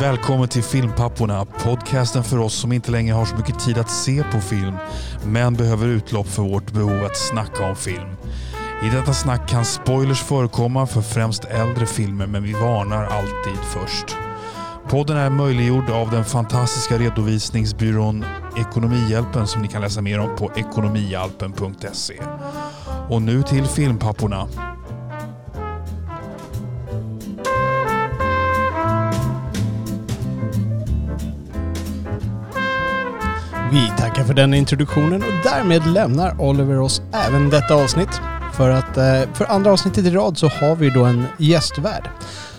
välkommen till Filmpapporna. Podcasten för oss som inte längre har så mycket tid att se på film, men behöver utlopp för vårt behov att snacka om film. I detta snack kan spoilers förekomma för främst äldre filmer, men vi varnar alltid först. Podden är möjliggjord av den fantastiska redovisningsbyrån Ekonomihjälpen som ni kan läsa mer om på ekonomihjälpen.se. Och nu till Filmpapporna. Vi tackar för den introduktionen och därmed lämnar Oliver oss även detta avsnitt. För att eh, för andra avsnittet i rad så har vi då en gästvärd.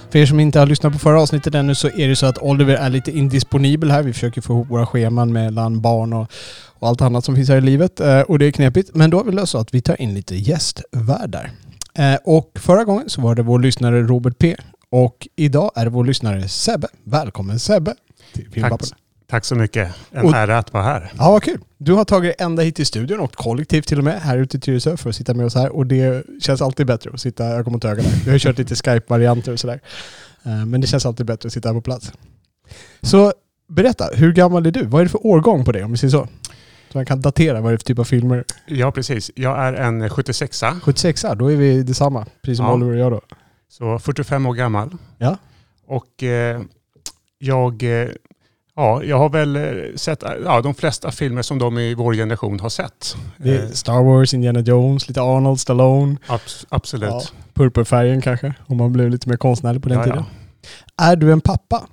För er som inte har lyssnat på förra avsnittet ännu så är det så att Oliver är lite indisponibel här. Vi försöker få ihop våra scheman mellan barn och, och allt annat som finns här i livet. Eh, och det är knepigt. Men då har vi löst så att vi tar in lite gästvärdar. Eh, och förra gången så var det vår lyssnare Robert P. Och idag är det vår lyssnare Sebbe. Välkommen Sebbe till Tack. Tack så mycket. En Och- ära att vara här. Ja, vad kul. Du har tagit dig ända hit till studion och kollektivt till och med här ute i Tyresö för att sitta med oss här. Och det känns alltid bättre att sitta öga mot öga. Vi har kört lite Skype-varianter och sådär. Eh, Men det känns alltid bättre att sitta här på plats. Så berätta, hur gammal är du? Vad är det för årgång på det om vi säger så? Så man kan datera vad det är för typ av filmer. Ja, precis. Jag är en 76a, 76 då är vi detsamma. Precis som Ja. Oliver och jag då. så 45 år gammal. Ja. Och eh, jag, eh, ja, jag har väl eh, sett ja, de flesta filmer som de i vår generation har sett. Eh, Star Wars, Indiana Jones, lite Arnold, Stallone. abs- absolut. Ja, Purpurfärgen kanske, om man blev lite mer konstnärlig på den Ja, tiden. ja. Är du en pappa?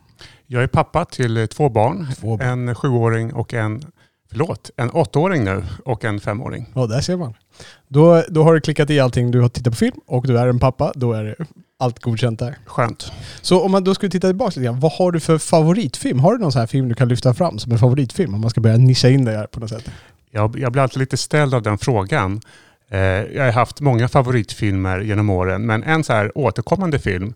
Jag är pappa till eh, två barn. Två barn. En sjuåring och en, förlåt, en åttaåring nu och en femåring. Ja, där ser man. Då, då har du klickat i allting. Du har tittat på film och du är en pappa. Då är det allt godkänt där. Skönt. Så om man då skulle titta tillbaka lite grann. Vad har du för favoritfilm? Har du någon sån här film du kan lyfta fram som en favoritfilm? Om man ska börja nischa in det här på något sätt. Jag, jag blir alltid lite ställd av den frågan. Eh, jag har haft många favoritfilmer genom åren, men en så här återkommande film,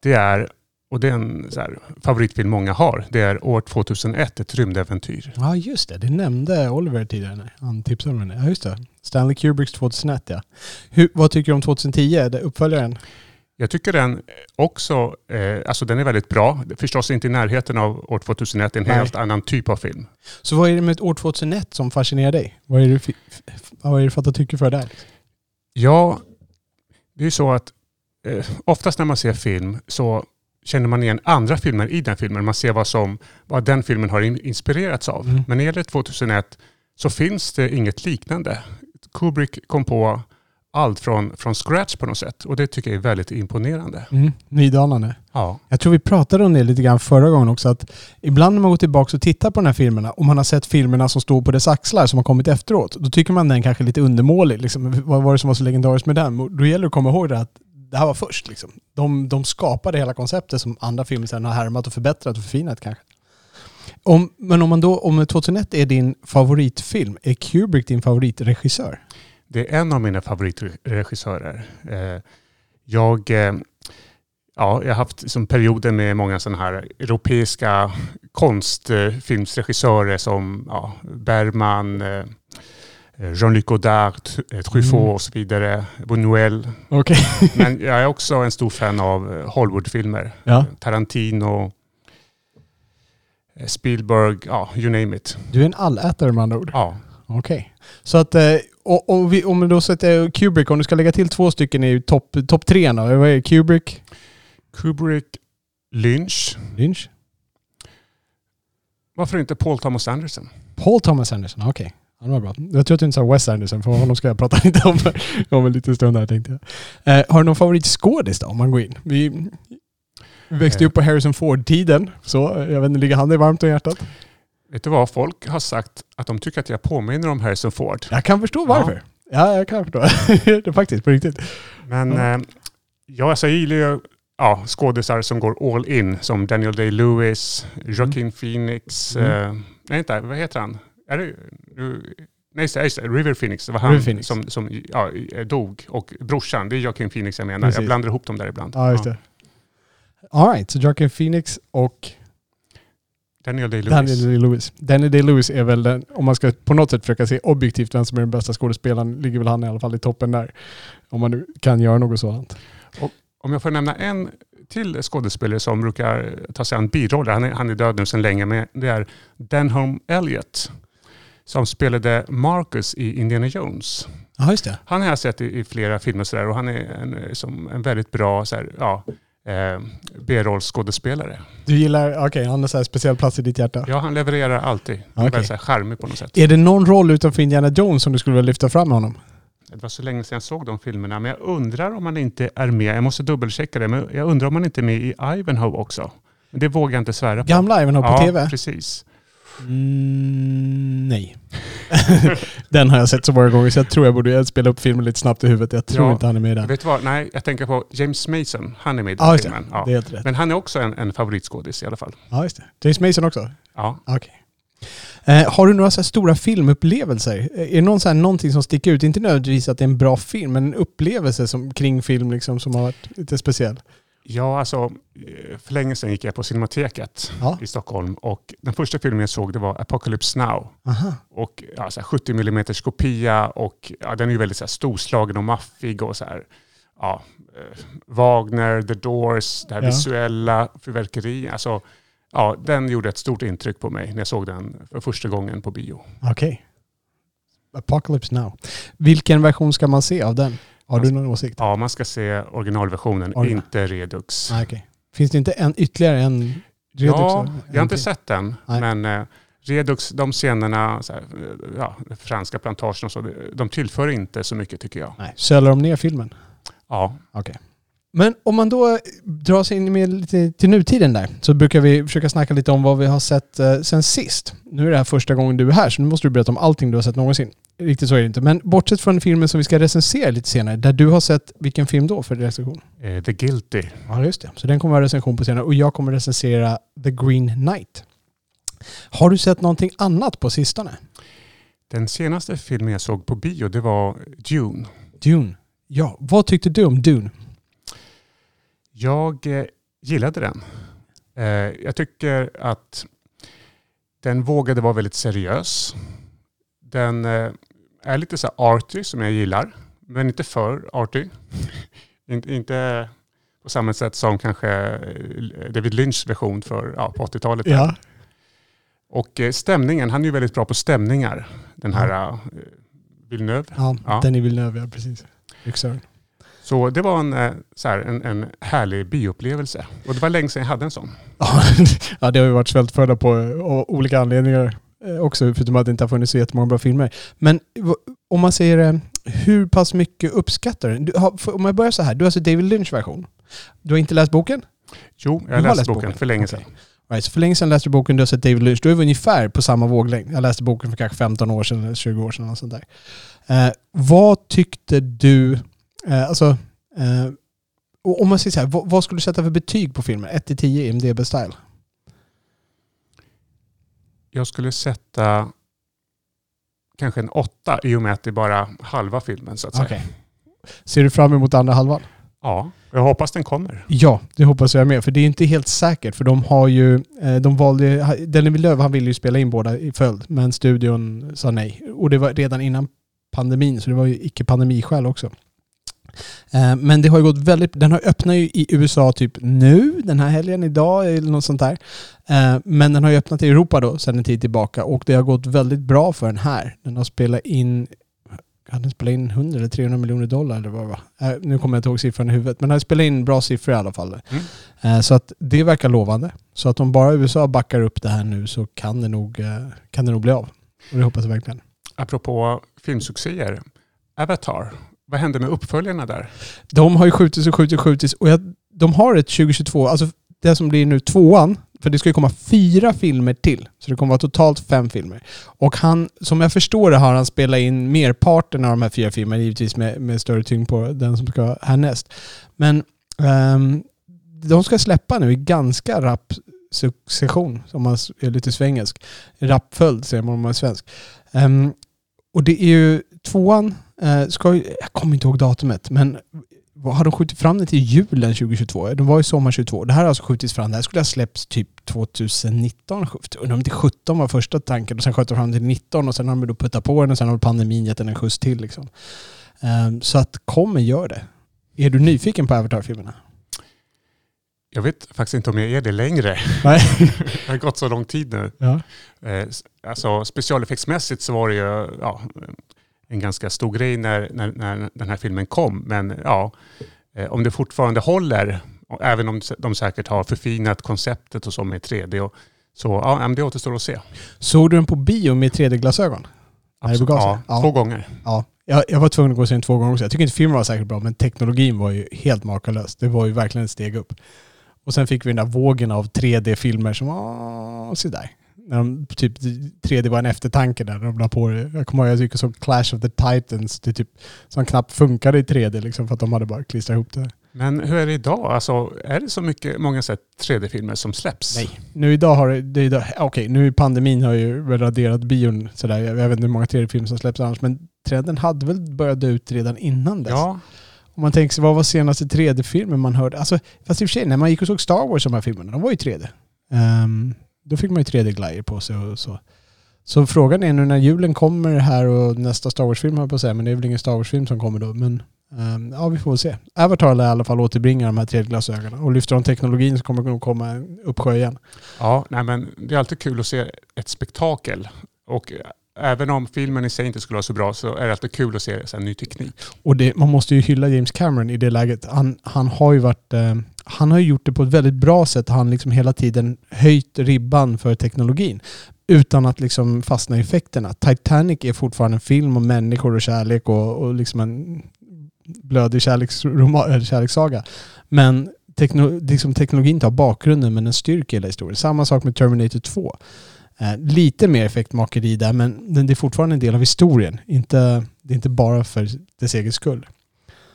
det är, och det är en så här favoritfilm många har, det är år 2001, ett rymdäventyr. Ja, just det. Det nämnde Oliver tidigare. Han tipsade om den. Ja, just det. Stanley Kubricks 2001, ja. Hur, vad tycker du om 2010, det uppföljaren? Jag tycker den också, eh, alltså den är väldigt bra. Förstås inte i närheten av år 2001, det är en Nej. helt annan typ av film. Så vad är det med år 2001 som fascinerar dig? Vad är det, vad är det för att du tycker för det där? Ja, det är ju så att eh, oftast när man ser film så känner man igen andra filmer i den filmen. Man ser vad, som, vad den filmen har in, inspirerats av. Mm. Men när det gäller 2001 så finns det inget liknande. Kubrick kom på allt från, från scratch på något sätt och det tycker jag är väldigt imponerande. Mm, nydanande. Ja, Jag tror vi pratade om det lite grann förra gången också. Att ibland när man går tillbaka och tittar på de här filmerna och man har sett filmerna som står på dess axlar som har kommit efteråt. Då tycker man den kanske är lite undermålig. Liksom, vad var det som var så legendariskt med den? Och Då gäller det att komma ihåg det att det här var först. Liksom. De, de skapade hela konceptet som andra filmer sedan har härmat och förbättrat och förfinat kanske. Om, men om, man då, om 2001 är din favoritfilm, är Kubrick din favoritregissör? Det är en av mina favoritregissörer. Eh, jag, eh, ja, jag har haft som perioder med många sådana här europeiska konstfilmsregissörer som ja, Bergman, eh, Jean-Luc Godard, Truffaut Mm. och så vidare, Buñuel. Okej. Men jag är också en stor fan av Hollywoodfilmer. Ja. Tarantino, Spielberg, ja, you name it. Du är en allätare med andra ord. Ja. Okej. Så att, eh, och, och vi, om då sätter Kubrick, om du ska lägga till två stycken i topp top tre då. Vad är? Kubrick? Kubrick, Lynch, Lynch? varför inte Paul Thomas Anderson? Paul Thomas Anderson, okej. Ja, det var bra. Jag tror att du inte sa Wes Anderson, för honom ska jag prata lite om, om en liten stund här tänkte jag. Eh, har du någon favoritskådis då, om man går in? Vi växte Eh. upp på Harrison Ford-tiden, så eh, jag vet inte, ligger han dig varmt om hjärtat? Vet du vad? Folk har sagt att de tycker att jag påminner om Harrison Ford. Jag kan förstå varför. Ja, jag kan förstå. det är faktiskt, på riktigt. Men Ja. eh, ja, alltså, jag gillar ju ja, skådisar som går all in, som Daniel Day-Lewis, Joaquin Phoenix. Mm. Eh, nej, inte, vad heter han? Är det, nu- nej, just det, River Phoenix. Det var han River Phoenix. som, som ja, dog. Och brorsan, det är Joaquin Phoenix jag menar. Precis. Jag blandar ihop dem där ibland. Ja, just det. All right, så Joaquin Phoenix och Daniel Day-Lewis. Daniel Day-Lewis. Daniel Day-Lewis är väl den, om man ska på något sätt försöka se objektivt vem som är den bästa skådespelaren, ligger väl han i alla fall i toppen där. Om man nu kan göra något sådant. Om jag får nämna en till skådespelare som brukar ta sig an biroller. Han är, han är död nu sedan länge, men det är Denholm Elliot som spelade Marcus i Indiana Jones. Ja, just det. Han har jag sett i, i flera filmer så där, och han är en, som en väldigt bra så här, ja, eh, B-rollsskådespelare. Du gillar, okej, han har här speciell plats i ditt hjärta. Ja, han levererar alltid. Han är Okej. väldigt charmig på något sätt. Är det någon roll utanför Indiana Jones som du skulle vilja lyfta fram med honom? Det var så länge sedan jag såg de filmerna, men jag undrar om han inte är med. Jag måste dubbelchecka det, men jag undrar om han inte är med i Ivanhoe också. Men det vågar jag inte svära på. Gamla Ivanhoe på ja, TV? precis. Mm, nej. den har jag sett så många gånger så jag tror jag borde spela upp filmen lite snabbt i huvudet. Jag tror Ja. inte han är med i den. Vet du vad? Nej, jag tänker på James Mason. Han är med i den det. filmen. Ja. Det är helt rätt. Men han är också en, en favoritskådis i alla fall. Ja, just det. James Mason också? Ja. Okej. Eh, har du några så stora filmupplevelser? Eh, Är det någon så här, någonting som sticker ut? Inte nödvändigtvis att det är en bra film, men en upplevelse som, kring film liksom, som har varit lite speciell? Ja, alltså eh, för länge sedan gick jag på Cinemateket Ja. i Stockholm och den första filmen jag såg det var Apocalypse Now. Aha. Och ja, så här 70 mm kopia och ja, den är ju väldigt så här, storslagen och maffig och så här, ja, eh, Wagner, The Doors, det här Ja. visuella fyrverkeri. Alltså, ja, den gjorde ett stort intryck på mig när jag såg den för första gången på bio. Okej. Apocalypse Now. Vilken version ska man se av den? Har du någon åsikt? Ja, man ska se originalversionen, Original. inte Redux. Ah, okej. Finns det inte en, ytterligare en Redux? ja, då? jag har inte En till? sett den, Nej. men eh, Redux, de scenerna, så här, eh, ja, franska plantagen och så, de tillför inte så mycket tycker jag. Nej. Sölar de ner filmen? Ja, Men om man då drar sig in med lite till nutiden där så brukar vi försöka snacka lite om vad vi har sett eh, sen sist. Nu är det här första gången du är här så nu måste du berätta om allting du har sett någonsin. Riktigt så är det inte. Men bortsett från filmen som vi ska recensera lite senare, där du har sett vilken film då för recension? eh, The Guilty. Ja just det. Så den kommer vara recension på senare och jag kommer recensera The Green Knight. Har du sett någonting annat på sistone? Den senaste filmen jag såg på bio det var Dune. Dune. Ja, vad tyckte du om Dune? Jag eh, gillade den. Eh, jag tycker att den vågade vara väldigt seriös. Den eh, är lite så arty som jag gillar, men inte för arty. inte, inte på samma sätt som kanske eh, David Lynchs version för, ja, på 80-talet. Ja. Och eh, stämningen, han är ju väldigt bra på stämningar. Den här eh, Villeneuve. Ja, Ja. den i Villeneuve, ja precis. Regissören. Så det var en, så här, en, en härlig bioupplevelse. Och det var länge sedan jag hade en sån. ja, det har ju varit svältfödda på eh, olika anledningar också, förutom att det inte har funnits så jättemånga bra filmer. Men om man säger eh, hur pass mycket uppskattar du? du har, om jag börjar så här, du har alltså David Lynch version. Du har inte läst boken? Jo, Du jag har läste läst boken, boken? för länge sedan. Right, så för länge sedan läste du boken, du har sett David Lynch. Då är vi ungefär på samma våglängd. Jag läste boken för kanske 15 år sedan, eller 20 år sedan. Och sånt där. Eh, vad tyckte du, eh, alltså, eh, om man säger så här, vad, vad skulle du sätta för betyg på filmen? 1-10 i MDB-style? Jag skulle sätta kanske en åtta i och med att det är bara halva filmen så att säga. Okej. Ser du fram emot andra halvan? Ja, jag hoppas den kommer. Ja, det hoppas jag med. För det är inte helt säkert. För de har ju... eh, De valde... Denis Villeneuve han ville ju spela in båda i följd. Men studion sa nej. Och det var redan innan pandemin. Så det var ju icke-pandemiskäl också. Eh, Men det har ju gått väldigt... Den har öppnat i USA typ nu, den här helgen, idag eller något sånt där. Eh, Men den har ju öppnat i Europa då sedan en tid tillbaka. Och det har gått väldigt bra för den här. Den har spelat in hade den spelat in 100 eller 300 miljoner dollar eller vad var. Eh, nu kommer jag inte ihåg siffran i huvudet. Men den har spelat in bra siffror i alla fall. Mm. Så att det verkar lovande. Så att om bara USA backar upp det här nu så kan det nog, kan det nog bli av. Och det hoppas jag verkligen. Apropå filmsuccéer. Avatar. Vad hände med uppföljarna där? De har ju skjutits och skjutits och skjutits. Och jag, de har ett 2022, alltså det som blir nu tvåan, för det ska ju komma fyra filmer till. Så det kommer vara totalt fem filmer. Och han, som jag förstår det har han spelat in merparten av de här fyra filmerna, givetvis med, med större tyngd på den som ska härnäst. Men um, de ska släppa nu i ganska rapp succession, om man är lite svengelsk. Rappföljd säger man om man är svensk. Um, och det är ju tvåan, eh, ska jag kommer inte ihåg datumet, men vad- har de skjutit fram det till julen 2022? De var ju sommar 22. Det här har alltså skjutits fram. Det här skulle ha släppts typ 2019. Undrar om inte 17 var första tanken och sen sköt de fram till 19 och sen har de då puttat på den och sen har pandemin gett den en skjuts till. Liksom. Ehm, så att kom och gör det. Är du nyfiken på Avatar-filmerna? Jag vet faktiskt inte om jag är det längre. Nej. det har gått så lång tid nu. Ja. Eh, alltså specialeffektsmässigt så var det ju ja, en ganska stor grej när, när, när den här filmen kom. Men ja, eh, om det fortfarande håller, även om de säkert har förfinat konceptet och så med 3D, och, så ja, det återstår att se. Såg du den på bio med 3D-glasögon? När det begav sig? Ja, Ja. två gånger. Ja, jag, jag var tvungen att gå och se den två gånger också. Jag tycker inte filmen var säkert bra, men teknologin var ju helt makalös. Det var ju verkligen ett steg upp. Och sen fick vi den där vågen av 3D-filmer som var sådär. När de, typ 3D var en eftertanke där, de la på det. Jag kommer ihåg jag såg Clash of the Titans, det typ, som knappt funkade i 3D liksom, för att de hade bara klistrat ihop det. Men hur är det idag? Alltså, är det så mycket, många så här 3D-filmer som släpps? Nej. Nu idag har det, det idag, okej nu i pandemin har ju raderat bion sådär. Jag, jag vet inte hur många 3D-filmer som släpps annars, men trenden hade väl börjat dö ut redan innan dess. Ja, Om man tänker sig, vad var senaste 3D-filmen man hörde? Alltså, fast i och för sig, när man gick och såg Star Wars, de här filmerna, de var ju 3D. Ehm, då fick man ju 3D-glajjor på sig och så. Så frågan är nu när julen kommer här och nästa Star Wars-film jag på att säga, men det är väl ingen Star Wars-film som kommer då. Men ehm, ja, vi får väl se. Avatar lär i alla fall återbringa de här 3D-glasögonen. Och lyfter de teknologin så kommer det nog komma en uppsjö igen. ja nej, men det är alltid kul att se ett spektakel. Och även om filmen i sig inte skulle vara så bra så är det alltid kul att se så ny teknik. Och det, man måste ju hylla James Cameron i det läget. Han, han har ju varit... Eh, han har ju gjort det på ett väldigt bra sätt. Han liksom hela tiden höjt ribban för teknologin. Utan att liksom fastna i effekterna. Titanic är fortfarande en film om människor och kärlek och, och liksom en blödig kärleksroma- kärlekssaga. Men tekno, liksom teknologin tar bakgrunden men den styrker hela historien. Samma sak med Terminator 2. Eh, lite mer effektmakeri där men det är fortfarande en del av historien. Inte, det är inte bara för dess egen skull.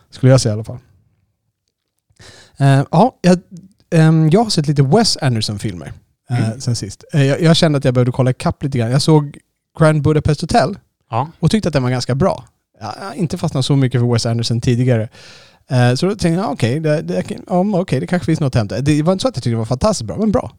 Skulle jag säga i alla fall. Eh, ja, jag, ehm, jag har sett lite Wes Anderson-filmer eh, Mm. sen sist. Eh, jag, jag kände att jag behövde kolla ikapp lite grann. Jag såg Grand Budapest Hotel Ja, och tyckte att den var ganska bra. Jag har inte fastnat så mycket för Wes Anderson tidigare. Så då tänkte jag, okej, det, det, ja, okej, det kanske finns något att hämta. Det var inte så att jag tyckte det var fantastiskt bra, men bra.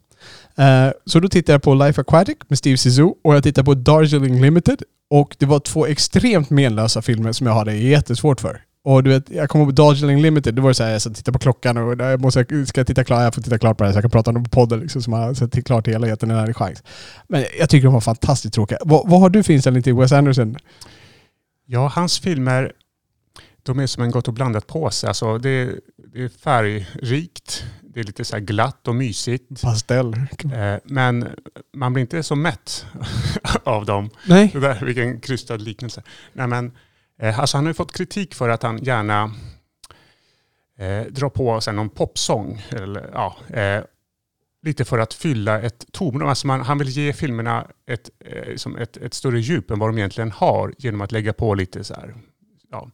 Så då tittade jag på Life Aquatic med Steve Zissou och jag tittade på Darjeeling Limited. Och det var två extremt menlösa filmer som jag hade jättesvårt för. Och du vet, jag kommer ihåg Darjeeling Limited, det var så här, jag satt och tittade på klockan och jag måste, ska jag titta klart? Jag får titta klart på det här så jag kan prata om det på podden liksom, som har sett klart hela gett den en ärlig chans. Men jag tycker de var fantastiskt tråkiga. Vad, vad har du för inställning till Wes Anderson? ja hans filmer de är som en gott och blandat påse. Alltså, det, är, det är färgrikt, det är lite så här glatt och mysigt. Pastell. Eh, men man blir inte så mätt av dem. Nej. Det där, vilken krystad liknelse. Nej, men, Eh, alltså han har ju fått kritik för att han gärna eh, drar på sig någon popsång. Eller, ja, eh, lite för att fylla ett tomrum. Alltså man, han vill ge filmerna ett, eh, som ett, ett större djup än vad de egentligen har genom att lägga på lite så här, ja,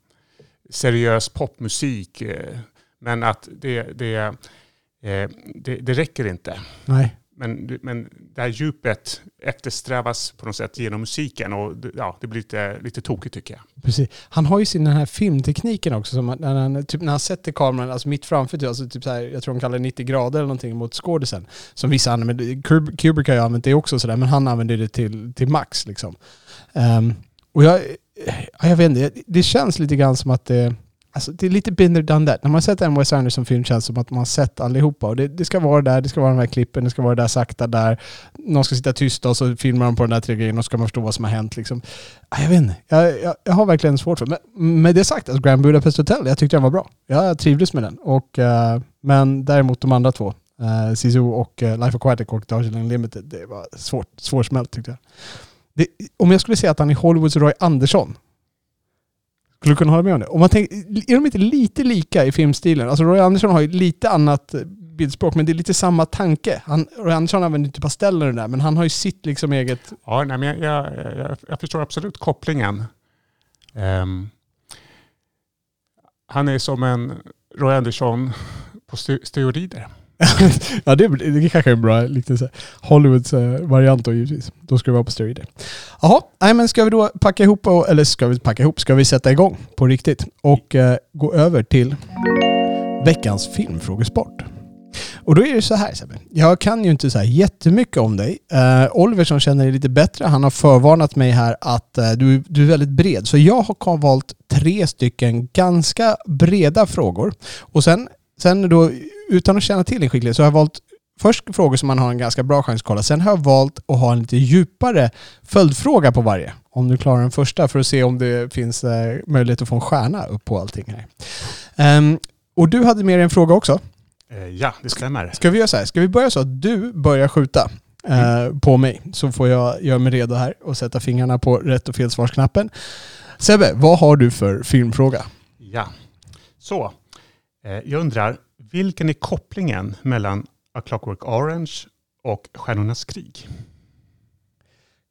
seriös popmusik. Eh, men att det, det, eh, det, det räcker inte. Nej. Men, men det här djupet eftersträvas på något sätt genom musiken och det- ja, det blir lite, lite tokigt tycker jag. Precis. Han har ju sin den här filmtekniken också. Som när, han, typ, när han sätter kameran alltså mitt framför, typ, alltså typ så här, jag tror de kallar det 90 grader eller någonting mot skådisen. Som vissa använder. Kubrick har ju använt det också sådär, men han använder det till, till max liksom. Um, och jag, jag vet inte, det känns lite grann som att det, alltså, det är lite binder done that. När man har sett en Wes Anderson-film känns det som att man har sett allihopa. Och det, det ska vara där, det ska vara de här klippen, det ska vara där sakta där. Någon ska sitta tysta och så filmar de på den där tre grejerna och så ska man förstå vad som har hänt. Liksom. Ah, jag vet inte. Jag, jag, jag har verkligen svårt för det. Men med det sagt, alltså Grand Budapest Hotel, jag tyckte den var bra. Jag trivdes med den. Och, uh, men däremot de andra två, eh, uh, Sisu och uh, Life Aquatic och Darjeeling Limited, det var svårt, svårsmält tyckte jag. Det, om jag skulle säga att han är Hollywoods Roy Andersson, skulle du kunna hålla med om det? Om man tänker, är de inte lite lika i filmstilen? Alltså Roy Andersson har ju lite annat eh, bildspråk, men det är lite samma tanke. Han, Roy Andersson använder inte pasteller och det där, men han har ju sitt liksom eget... Ja, nej, men jag, jag, jag, jag förstår absolut kopplingen. Um, han är som en Roy Andersson på steroider ja, det, det kanske är en bra liknelse. Hollywoods eh, variant då givetvis. Då ska vi vara på steroider. Jaha, nej men ska vi då packa ihop, och, eller ska vi packa ihop, ska vi sätta igång på riktigt och eh, gå över till veckans filmfrågesport. Och då är det så här Sebbe. Jag kan ju inte så här jättemycket om dig. Eh, Oliver som känner dig lite bättre, han har förvarnat mig här att eh, du, du är väldigt bred. Så jag har valt tre stycken ganska breda frågor. Och sen, sen då utan att känna till din skicklighet så har jag valt först frågor som man har en ganska bra chans att kolla. Sen har jag valt att ha en lite djupare följdfråga på varje. Om du klarar den första för att se om det finns eh, möjlighet att få en stjärna upp på allting här. Ehm, och du hade med dig en fråga också. Eh, ja, det stämmer. Ska vi göra så här? Ska vi börja så att du börjar skjuta eh, på mig? Så får jag göra mig redo här och sätta fingrarna på rätt och fel svarsknappen. Sebbe, vad har du för filmfråga? Ja. Så, eh, jag undrar, vilken är kopplingen mellan A Clockwork Orange och Stjärnornas krig?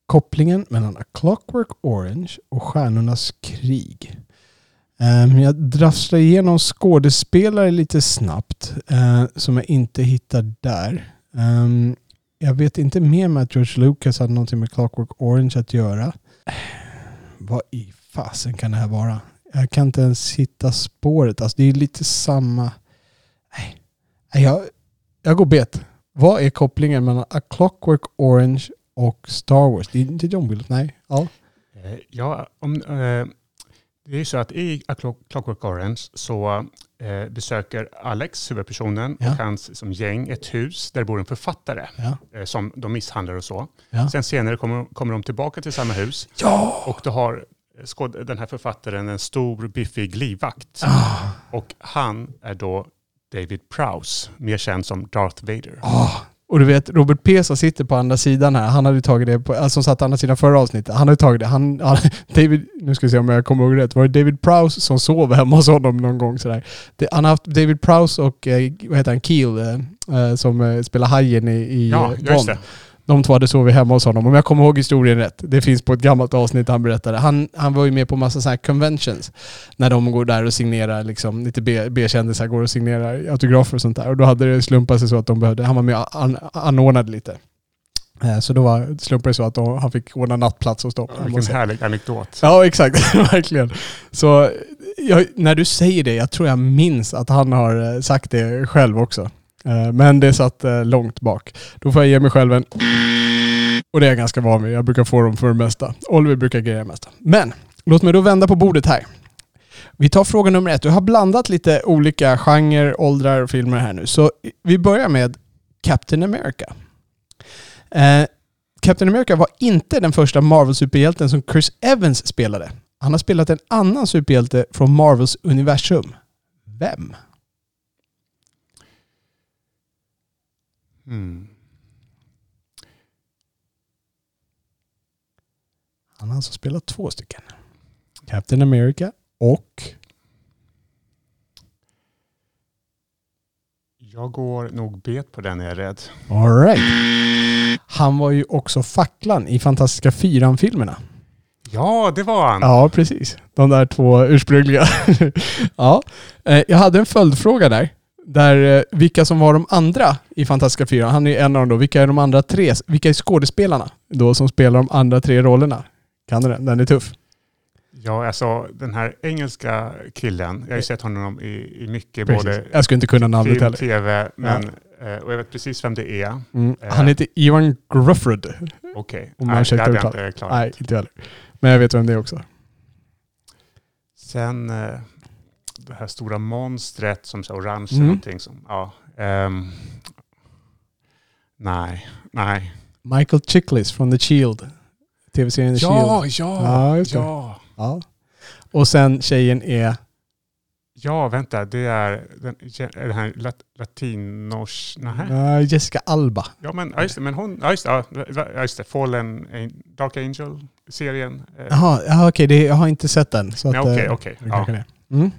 Kopplingen mellan A Clockwork Orange och Stjärnornas krig. Ehm, jag drafslar igenom skådespelare lite snabbt eh, som jag inte hittar där. Ehm, jag vet inte mer med att George Lucas hade någonting med Clockwork Orange att göra. Vad i fasen kan det här vara? Jag kan inte ens hitta spåret. Alltså det är lite samma... Nej. Jag, jag går bet. Vad är kopplingen mellan A Clockwork Orange och Star Wars? Det är inte John Williams, nej. Ja. Eh, ja, om, eh, det är ju så att i A Clockwork Orange så eh, besöker Alex, huvudpersonen, Ja. och hans som gäng ett hus där det bor en författare Ja. eh, som de misshandlar och så. Ja. Sen senare kommer, kommer de tillbaka till samma hus och då har eh, den här författaren en stor biffig livvakt. Ah. Och han är då David Prowse, mer känd som Darth Vader. Ah. Och du vet, Robert Pesa sitter på andra sidan här. Han hade tagit det, på, alltså som satt på andra sidan förra avsnittet. Han hade tagit det. Han, han, David, nu ska vi se om jag kommer ihåg rätt. Var det David Prowse som sov hemma hos honom någon gång sådär? Det, han har haft David Prowse och, eh, vad heter han, Keel, eh, eh, som eh, spelar Hajen i, i Ja, just Bond. De två hade sovit hemma hos honom. Om jag kommer ihåg historien rätt. Det finns på ett gammalt avsnitt han berättade. Han, han var ju med på massa sådana här conventions. När de går där och signerar, liksom, lite B-kändisar går och signerar autografer och sånt där. Och då hade det slumpat sig så att de behövde, han var med och an, anordnade lite. Eh, Så då var, slumpade det så att de, han fick ordna nattplats hos dem. Vilken härlig anekdot. Ja, exakt. Verkligen. Så jag, när du säger det, jag tror jag minns att han har eh, sagt det själv också. Eh, men det satt eh, långt bak. Då får jag ge mig själv en... Och det är jag ganska van vid. Jag brukar få dem för det mesta. Oliver brukar greja det mesta. Men låt mig då vända på bordet här. Vi tar fråga nummer ett. Du har blandat lite olika genrer, åldrar och filmer här nu. Så vi börjar med Captain America. Eh, Captain America var inte den första Marvel-superhjälten som Chris Evans spelade. Han har spelat en annan superhjälte från Marvels universum. Vem? Mm. Han har alltså spelat två stycken. Captain America och... Jag går nog bet på den är jag rädd. Alright. Han var ju också Facklan i Fantastiska Fyran-filmerna. Ja, det var han. Ja, precis. De där två ursprungliga. ja. Eh, Jag hade en följdfråga där. Där eh, vilka som var de andra i Fantastiska Fyran. Han är en av dem då. Vilka är de andra tre? Vilka är skådespelarna då som spelar de andra tre rollerna? Kan du den? Den är tuff. Ja, alltså den här engelska killen. Jag har ju sett honom i, i mycket Precis. både Jag skulle inte kunna namnet film, heller. tv, men, eh, och jag vet precis vem det är. Mm. Eh. Han heter Ivan Grufford. Okej, Om man Nej, ursäktar det hade jag inte klarat. Nej, inte heller. Men jag vet vem det är också. Sen eh, det här stora monstret som är orange Mm. någonting som, ja. ehm, nej, nej. Michael Chiklis från The Shield. Tv-serien The Shield. ja, Ja, just det. ja. Ja. Och sen tjejen är... Ja, vänta, det är den, är den här lat, latinos... Nähä. Uh, Jessica Alba. Ja, men, ja, just det, men hon... Ja, just det, ja, ja, just det Fallen Dark Angel-serien. Eh, Jaha, ja, okej. det- jag har inte sett den. Så nej, att, Okej, eh, okej. det Ja. Mm.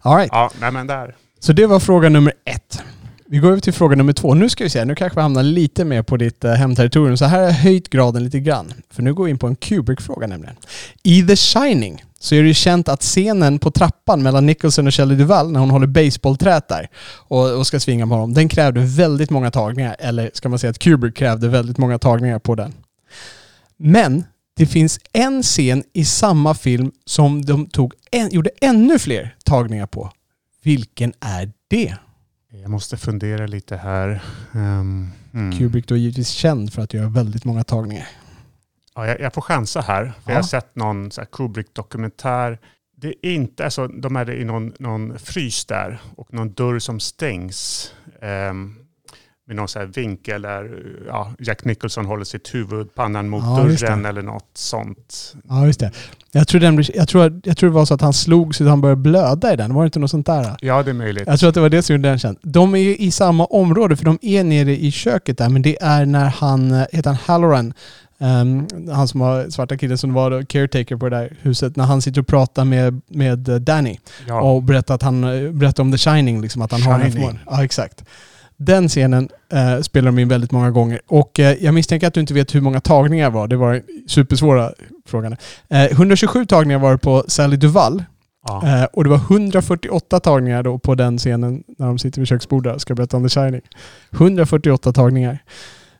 All right. ja, nej men där. Så det var fråga nummer ett. Vi går över till fråga nummer två. Nu ska vi se, nu kanske vi hamnar lite mer på ditt eh, hemterritorium. Så här har jag höjt graden lite grann. För nu går vi in på en Kubrick-fråga nämligen. I The Shining så är det ju känt att scenen på trappan mellan Nicholson och Shelley Duvall när hon håller baseballträt där och, och ska svinga på honom, den krävde väldigt många tagningar. Eller ska man säga att Kubrick krävde väldigt många tagningar på den. Men det finns en scen i samma film som de tog en, gjorde ännu fler tagningar på. Vilken är det? Jag måste fundera lite här. Um, mm. Kubrick då är givetvis känd för att göra väldigt många tagningar. Ja, jag, jag får chansa här. För Ja. Jag har sett någon Kubrick-dokumentär Det är inte, alltså, de är i någon, någon frys där och någon dörr som stängs. Um, med någon så här vinkel där ja, Jack Nicholson håller sitt huvud, pannan mot Ja, dörren eller något sånt. Ja, just det. Jag tror, den, jag, tror, jag tror det var så att han slog så att han började blöda i den. Var det inte något sånt där? Ja, det är möjligt. Jag tror att det var det som gjorde den känd. De är ju i samma område för de är nere i köket där men det är när han, eh, heter han Halloran, Ehm, han som var svarta killen som var då caretaker på det där huset, när han sitter och pratar med, med Danny ja. och berättar, att han, eh, berättar om The Shining, liksom, att han har den Shining. förmågan. Ja, exakt. Den scenen eh, spelar de in väldigt många gånger. Och eh, jag misstänker att du inte vet hur många tagningar det var. Det var supersvåra frågan. Eh, 127 tagningar var det på Sally Duvall. ja. Eh, och det var 148 tagningar då på den scenen när de sitter vid köksbordet ska berätta om The Shining. 148 tagningar.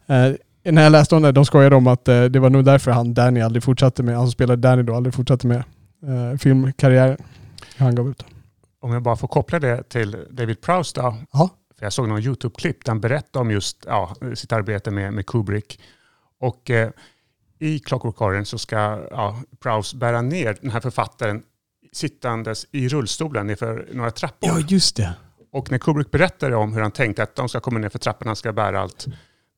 Eh, när jag läste om det, de skojade om att eh, det var nog därför han Danny aldrig fortsatte med, han som spelade Danny då, aldrig fortsatte med filmkarriären. Han gav ut. Om jag bara får koppla det till David Prowse då. Ja. Jag såg någon YouTube-klipp där han berättade om just ja, sitt arbete med, med Kubrick. Och eh, i Clockwork Orange så ska ja, Prowse bära ner den här författaren sittandes i rullstolen nerför några trappor. Ja, just det. Och när Kubrick berättade om hur han tänkte att de ska komma ner för trapporna, han ska bära allt.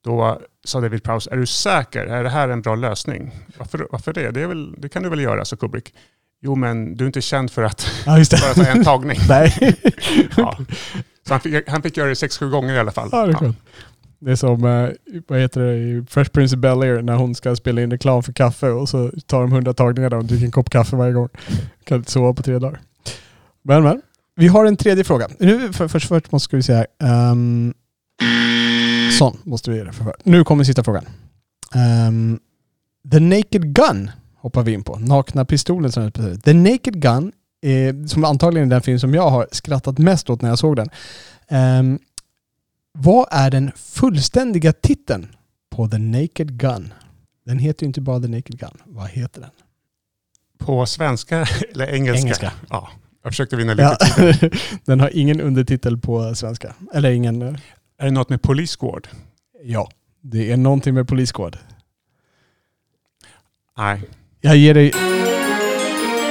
Då sa David Prowse, är du säker? Är det här en bra lösning? Varför, varför det? Det, väl, det kan du väl göra, sa Kubrick. Jo, men du är inte känd för att Ja, bara ta en tagning. Nej. Ja. Så han fick, han fick göra det sex, sju gånger i alla fall. Ja, det är skönt. Det är som, eh, vad heter det, i Fresh Prince of Bel-Air när hon ska spela in reklam för kaffe och så tar de hundra tagningar där och dricker en kopp kaffe varje gång. Kan inte sova på tre dagar. Men men. Vi har en tredje fråga. Nu, för, först, först måste vi här. Um, sån måste vi göra för, för. Nu kommer sista frågan. Ehm, The Naked Gun hoppar vi in på. Nakna pistolen som heter. The Naked Gun, eh, som antagligen är den film som jag har skrattat mest åt när jag såg den. Ehm, vad är den fullständiga titeln på The Naked Gun? Den heter ju inte bara The Naked Gun. Vad heter den? På svenska eller engelska? Engelska. Ja, jag försökte vinna lite Ja. tid. den har ingen undertitel på svenska. Eller ingen... eh, Är det något med Police Squad? Ja, det är någonting med Police Squad. Nej. Jag ger dig...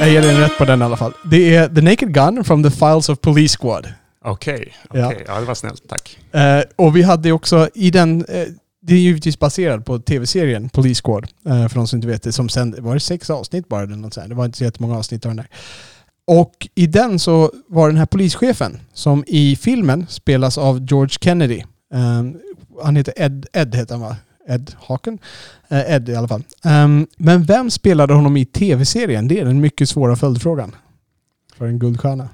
Jag ger dig rätt på den i alla fall. Det är The Naked Gun from the Files of Police Squad. Okej, Ja. okej. ja. det var snällt. Tack. Eh, och vi hade också i den... Eh, det är givetvis baserad på tv-serien Police Squad. Eh, för de som inte vet det. Som sen, var det sex avsnitt bara? Eller något sånt. Det var inte så jättemånga avsnitt av den där. Och i den så var den här polischefen som i filmen spelas av George Kennedy. Eh, han heter Ed, Ed heter han va? Ed Haken? Eh, Ed i alla fall. Ehm, men vem spelade honom i tv-serien? Det är den mycket svåra följdfrågan. För en guldstjärna.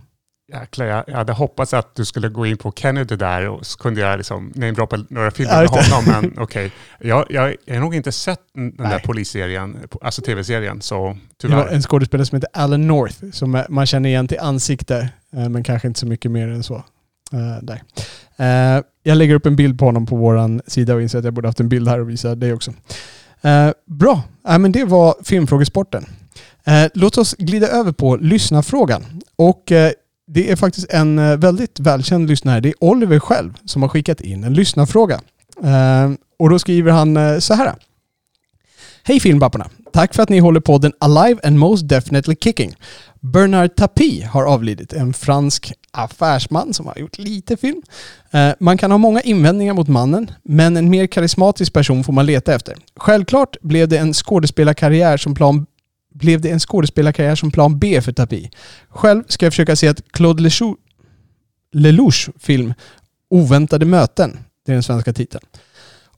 Jäklar, jag, jag hade hoppats att du skulle gå in på Kennedy där och så kunde jag liksom namedroppa några filmer med honom. Men okej, jag, jag, jag har nog inte sett den där Nej. polisserien, alltså tv-serien, så Det var tyvärr. en skådespelare som heter Alan North som man känner igen till ansikte eh, men kanske inte så mycket mer än så. Eh, där. Eh, jag lägger upp en bild på honom på vår sida och inser att jag borde haft en bild här och visa dig också. Eh, bra, men det var filmfrågesporten. Eh, låt oss glida över på lyssnarfrågan. Och eh, det är faktiskt en eh, väldigt välkänd lyssnare. Det är Oliver själv som har skickat in en lyssnarfråga. Och då skriver han så här. Hej filmbapparna! Tack för att ni håller podden Alive and Most Definitely Kicking. Bernard Tapie har avlidit, en fransk affärsman som har gjort lite film. Eh, man kan ha många invändningar mot mannen, men en mer karismatisk person får man leta efter. Självklart blev det en skådespelarkarriär som plan blev det en skådespelarkarriär som plan B för Tapie. Själv ska jag försöka se att Claude Lelouch, Lelouch film Oväntade möten, det är den svenska titeln.